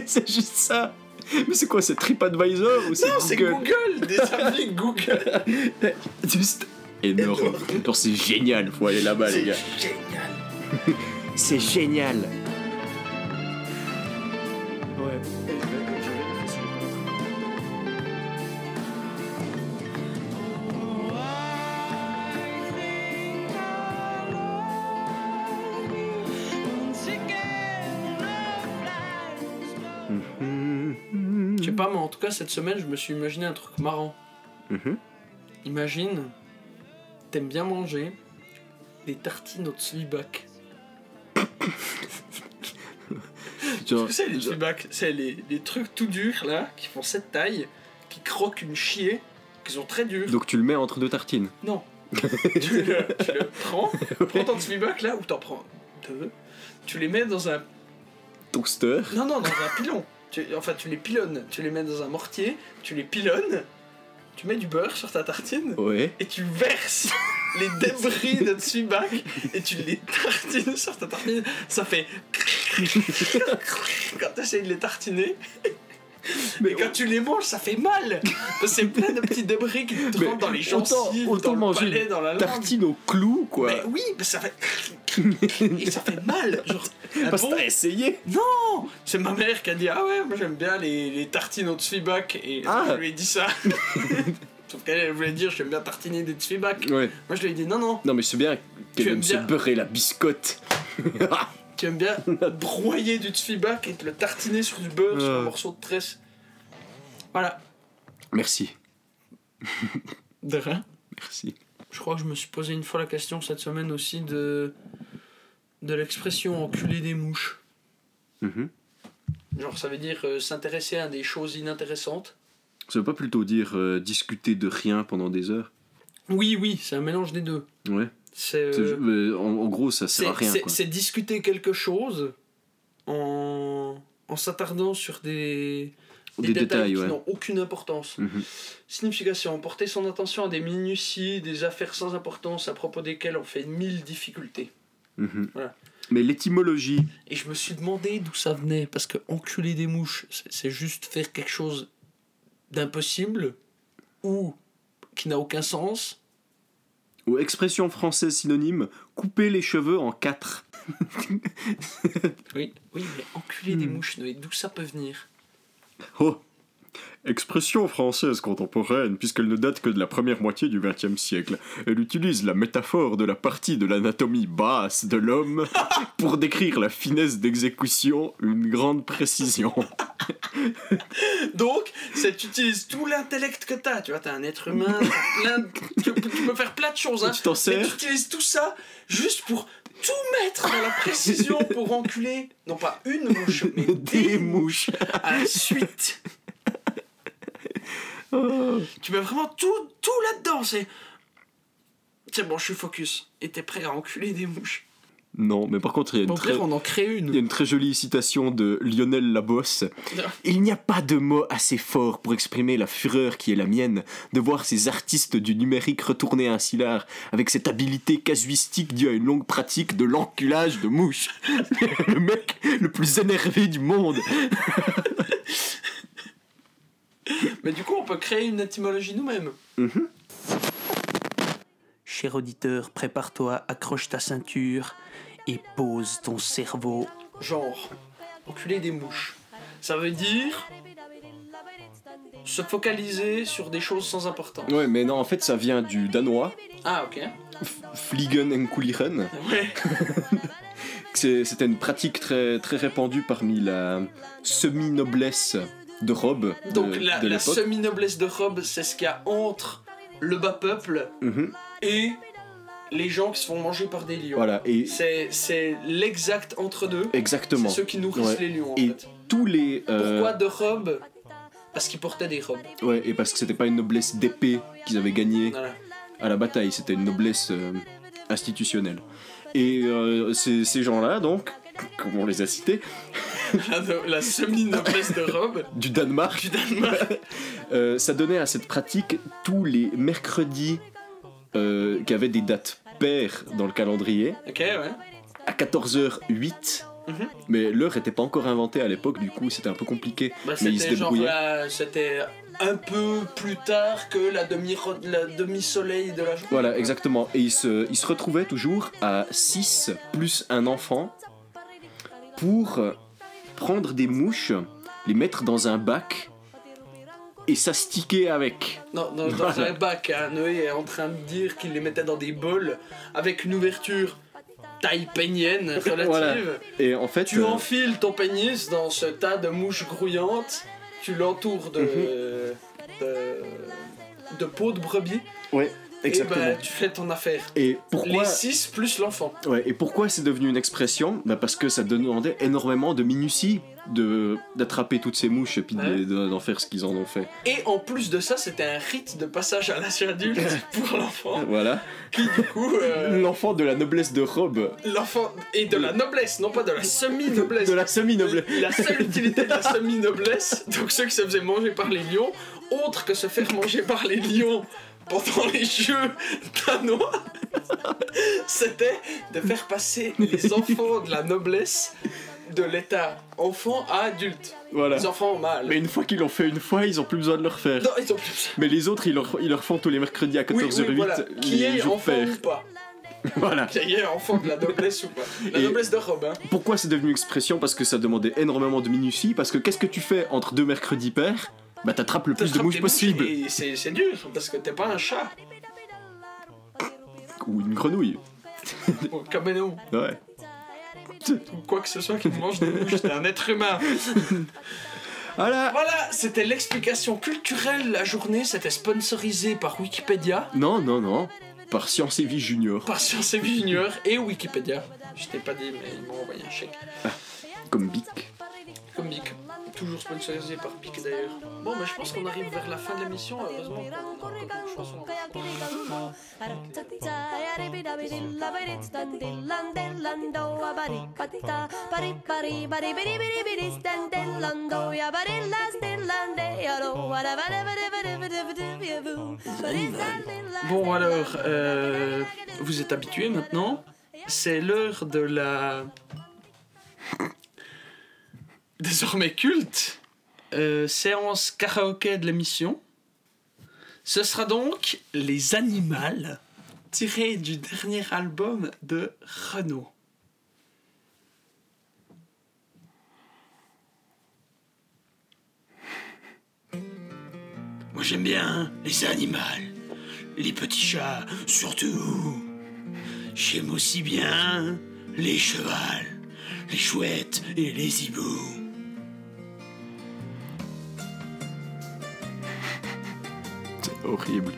C'est juste ça Mais c'est quoi, c'est TripAdvisor ou c'est Non, c'est Google des avis Google. Juste énorme. Énorme. C'est génial, faut aller là-bas les C'est gars. génial. C'est génial pas, mais en tout cas, cette semaine, je me suis imaginé un truc marrant. Mhm. Imagine, t'aimes bien manger des tartines au tsvibak. Genre, Tu sais, les c'est les, les trucs tout durs là, qui font cette taille, qui croquent une chier, qui sont très durs. donc tu le mets entre deux tartines. Non. tu, le, tu le prends, prends ton tsvibak là, ou t'en prends deux, tu les mets dans un. Toaster. Non, non, dans un pilon. Tu- enfin, tu les pilonnes, tu les mets dans un mortier, tu les pilonnes, tu mets du beurre sur ta tartine Ouais. et tu verses les débris de Tsubak et tu les tartines sur ta tartine. Ça fait. quand tu essayes de les tartiner. Mais quand tu les manges, ça fait mal! C'est plein de petits débris qui te rentrent dans les gencives, autant dans le manger palais, dans la langue. Tartine au clou, quoi. Mais oui, mais ça fait. Et ça fait mal! Genre, un Parce que bon- t'as essayé. Non C'est ma mère qui a dit Ah ouais, moi j'aime bien les, les tartines au Tsfibak. Et Ah. je lui ai dit ça. Sauf qu'elle elle voulait dire J'aime bien tartiner des Tsfibak. Ouais. Moi je lui ai dit Non, non, Non, mais c'est bien qu'elle aime se bien beurrer la biscotte. Tu aimes bien broyer du Tsfibak et te le tartiner sur du beurre, sur un Ouais. morceau de tresse. Voilà. Merci. De rien. Merci. Je crois que je me suis posé une fois la question cette semaine aussi de. de l'expression enculer des mouches. Mhm. Genre, ça veut dire euh, s'intéresser à des choses inintéressantes. Ça veut pas plutôt dire euh, discuter de rien pendant des heures? Oui, oui, c'est un mélange des deux. Ouais. Euh, en, en gros, ça sert à rien, c'est- quoi. C'est discuter quelque chose en, en s'attardant sur des, Des détails, qui ouais. n'ont aucune importance. Mhm. Signification porter son attention à des minuties, des affaires sans importance à propos desquelles on fait mille difficultés. Mhm. Voilà. Mais l'étymologie, Et je me suis demandé d'où ça venait, parce que enculer des mouches, c'est juste faire quelque chose d'impossible ou qui n'a aucun sens. Ou expression française synonyme, couper les cheveux en quatre. Oui, oui, mais enculer des Hmm. mouches, d'où ça peut venir? Oh Expression française contemporaine, puisqu'elle ne date que de la première moitié du XXe siècle. Elle utilise la métaphore de la partie de l'anatomie basse de l'homme pour décrire la finesse d'exécution, une grande précision. Donc, ça t'utilise tout l'intellect que t'as. Tu vois, t'es un être humain, t'as plein de- tu, peux- tu faire plein de choses. Hein, tu t'en mais sers tu utilises tout ça juste pour tout mettre dans la précision pour enculer, non pas une mouche, mais des mouches. à la suite. Tu mets vraiment tout, tout là-dedans. C'est. C'est bon, je suis focus. Et t'es prêt à enculer des mouches. Non, mais par contre, il y a une, très, pire, on en crée il y a une. très jolie citation de Lionel Labosse. Il n'y a pas de mot assez fort pour exprimer la fureur qui est la mienne de voir ces artistes du numérique retourner un syllare avec cette habileté casuistique due à une longue pratique de l'enculage de mouches. le mec le plus énervé du monde. Mais du coup, on peut créer une étymologie nous-mêmes. Cher auditeur, prépare-toi, accroche ta ceinture et pose ton cerveau. Genre, enculer des mouches. Ça veut dire se focaliser sur des choses sans importance. Ouais, mais non, en fait, ça vient du danois, Ah, ok. Fliegen en Kulieren. Ouais. C'est- C'était une pratique très, très répandue parmi la semi-noblesse de robe Donc, la, de la semi-noblesse de robe, c'est ce qu'il y a entre le bas peuple Mhm. et les gens qui se font manger par des lions. Voilà, et C'est l'exact entre deux. exactement. C'est ceux qui nourrissent Ouais. les lions, en Et fait. tous les. euh, Pourquoi de robes Parce qu'ils portaient des robes. Ouais, et parce que c'était pas une noblesse d'épée qu'ils avaient gagnée Voilà. à la bataille, c'était une noblesse euh, institutionnelle. Et euh, ces, ces gens-là, donc, comme on les a cités, La, semi-noblesse de robe du Danemark, du Danemark. euh, ça donnait à cette pratique tous les mercredis euh, qui avaient des dates paires dans le calendrier, Ok, ouais. à 14h08. Mhm. Mais l'heure était pas encore inventée à l'époque, du coup c'était un peu compliqué. Bah, Mais ils se débrouillaient. la- c'était un peu plus tard que la demi la demi-soleil de la journée. Voilà, exactement. Et ils se, ils se retrouvaient toujours à 6 plus un enfant pour euh, prendre des mouches, les mettre dans un bac et s'astiquer avec. Non, dans, dans Voilà. un bac, hein, Noé est en train de dire qu'il les mettait dans des bols avec une ouverture taille pénienne relative. Voilà. Et en fait, Tu euh, enfiles ton pénis dans ce tas de mouches grouillantes, tu l'entoures de, Mhm. de, de peau de brebis, ouais, et exactement. bah, tu fais ton affaire. Et pourquoi, Les 6 plus l'enfant. ouais, et pourquoi c'est devenu une expression bah Parce que ça demandait énormément de minutie de d'attraper toutes ces mouches et puis de- d'en faire ce qu'ils en ont fait. Et en plus de ça, c'était un rite de passage à l'âge adulte pour l'enfant, Voilà. qui du coup, euh, L'enfant de la noblesse de robe. l'enfant et de la noblesse, non pas de la semi-noblesse. De la semi-noblesse. La seule utilité de la semi-noblesse, donc ceux qui se faisaient manger par les lions, autre que se faire manger par les lions pendant les jeux danois, c'était de faire passer les enfants de la noblesse de l'état enfant à adulte. Voilà. Les enfants mâles. Mais une fois qu'ils l'ont fait une fois, ils ont plus besoin de le refaire. Non, ils ont plus. Mais les autres, ils leur, ils leur font tous les mercredis à Oui, 14h08 oui, voilà. Qui est enfant pairs. ou pas Voilà. Qui est enfant de la noblesse ou pas La Et- noblesse de Robin. Pourquoi c'est devenu expression? Parce que ça demandait énormément de minutie. Parce que qu'est-ce que tu fais entre deux mercredis pairs? Bah t'attrapes le plus de mouches possible. Et c'est c'est dur, parce que t'es pas un chat. Ou une grenouille. Ou un caméléon. Ouais. Ou quoi que ce soit qui mange des mouches. T'es un être humain. Voilà. Voilà, c'était l'explication culturelle. La journée, c'était sponsorisé par Wikipédia, Non, non, non. Par Science et Vie Junior. par Science et Vie Junior et Wikipédia. Je t'ai pas dit, mais ils m'ont envoyé un chèque. Comme Bic. Comme Bic. Toujours sponsorisé par Bic d'ailleurs. Bon, mais je pense qu'on arrive vers la fin de l'émission. Heureusement. Bon alors, euh, vous êtes habitués maintenant. C'est l'heure de la désormais culte euh, séance karaoké de l'émission. Ce sera donc Les Animales, tiré du dernier album de Renaud. Moi j'aime bien les animaux, les petits chats surtout. J'aime aussi bien les chevals, les chouettes et les hiboux. Horrible.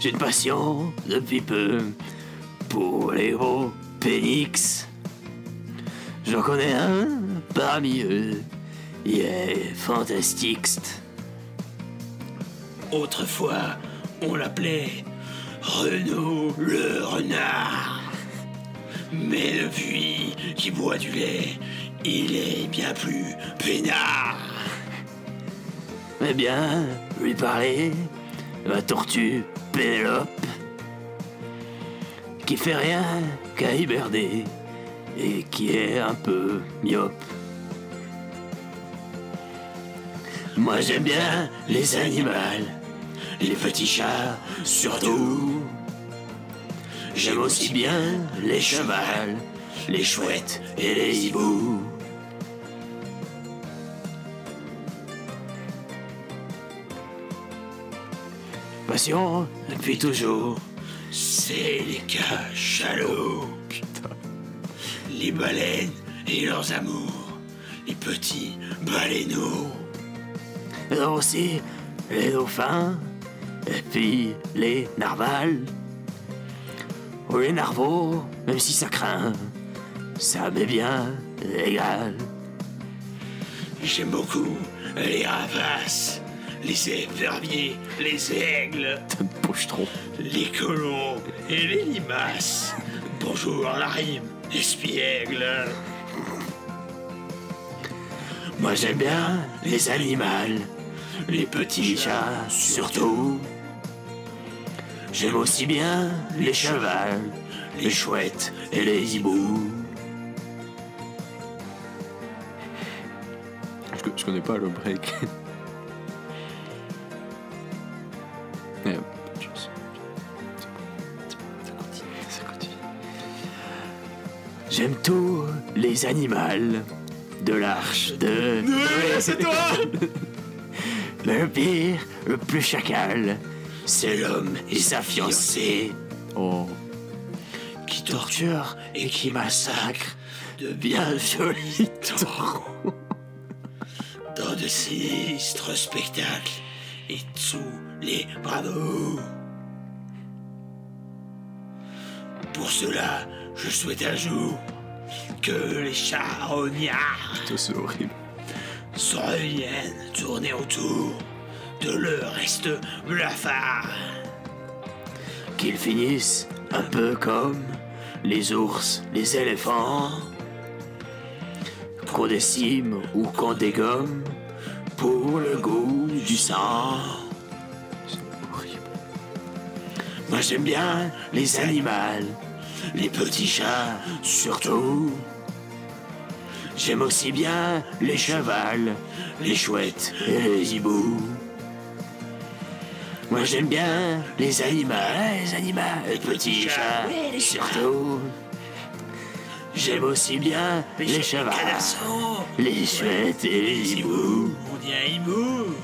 J'ai une passion depuis peu pour les gros pénix. J'en connais un parmi eux. Il est fantastique. Autrefois, on l'appelait Renaud le renard. Mais depuis qu'il boit du lait, il est bien plus peinard. Eh bien, lui parler, la tortue Pénélope, qui fait rien qu'à hiberner et qui est un peu myope. Moi j'aime bien les animaux, les petits chats surtout. J'aime aussi bien les chevals, les chouettes et les hiboux. Passion depuis toujours, c'est les cachalots. Les baleines et leurs amours, les petits baleineaux. Et aussi les dauphins, et puis les narvals. Ou les narvaux, même si ça craint, ça m'est bien égal. J'aime beaucoup les rapaces, les éperviers, les aigles, Pochetron. les colons et les limaces. Bonjour la rime, espiègle. Moi j'aime bien les animaux, les petits chats surtout. J'aime aussi bien les chevals, les chouettes et les hiboux. Je connais pas le break. J'aime tous les animaux de l'arche de Noé. c'est toi Mais le pire, le plus chacal, c'est l'homme et sa fiancée. Oh. Qui torture et qui massacre de bien jolis taureaux. Dans de sinistres spectacles et sous les bravos. Pour cela, je souhaite un jour que les charognards Putain, c'est horrible. se reviennent tourner autour de leur reste blafard. Qu'ils finissent un peu comme les ours, les éléphants, qu'on décime ou qu'on dégomme pour le goût du sang. Moi j'aime bien les animaux, les petits chats surtout. J'aime aussi bien les chevals, les chouettes et les hiboux. Moi j'aime bien les animaux, les animaux, les petits chats surtout. J'aime aussi bien les chevals, les chouettes et les hiboux. On dit un hibou.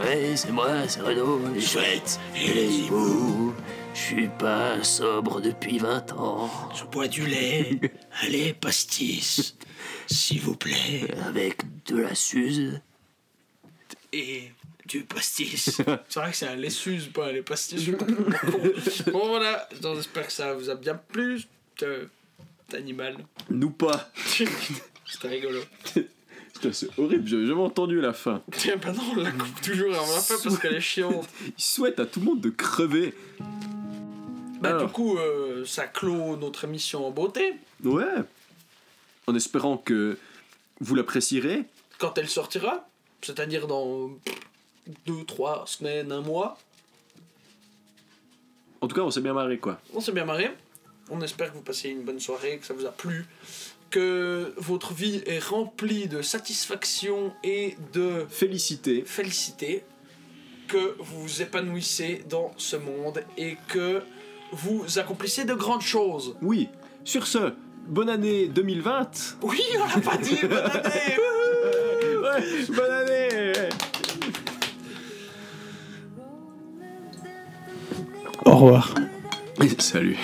Ouais, c'est moi, c'est Renaud, les chouettes et les hiboux. Je suis pas sobre depuis 20 ans. Je bois du lait. Allez, pastis. S'il vous plaît. Avec de la suze. Et du pastis. C'est vrai que c'est un laissuse, pas un lait pastis. bon, voilà. J'espère que ça vous a bien plu. ce- cet animal. Nous pas. C'était rigolo. Putain, c'est horrible, j'avais jamais entendu la fin. Tiens, bah non, on la coupe toujours avant la fin parce qu'elle est chiante. Il souhaite à tout le monde de crever. Bah, Alors. du coup, euh, ça clôt notre émission en beauté. Ouais. En espérant que vous l'apprécierez. Quand elle sortira, c'est-à-dire dans 2, 3 semaines, un mois, En tout cas, on s'est bien marré, quoi. on s'est bien marré. On espère que vous passez une bonne soirée, que ça vous a plu, que votre vie est remplie de satisfaction et de Félicité. félicité, que vous vous épanouissez dans ce monde et que vous accomplissez de grandes choses. Oui. Sur ce, bonne année 2020. Oui, on l'a pas dit, bonne année. bonne année. Au revoir. Salut.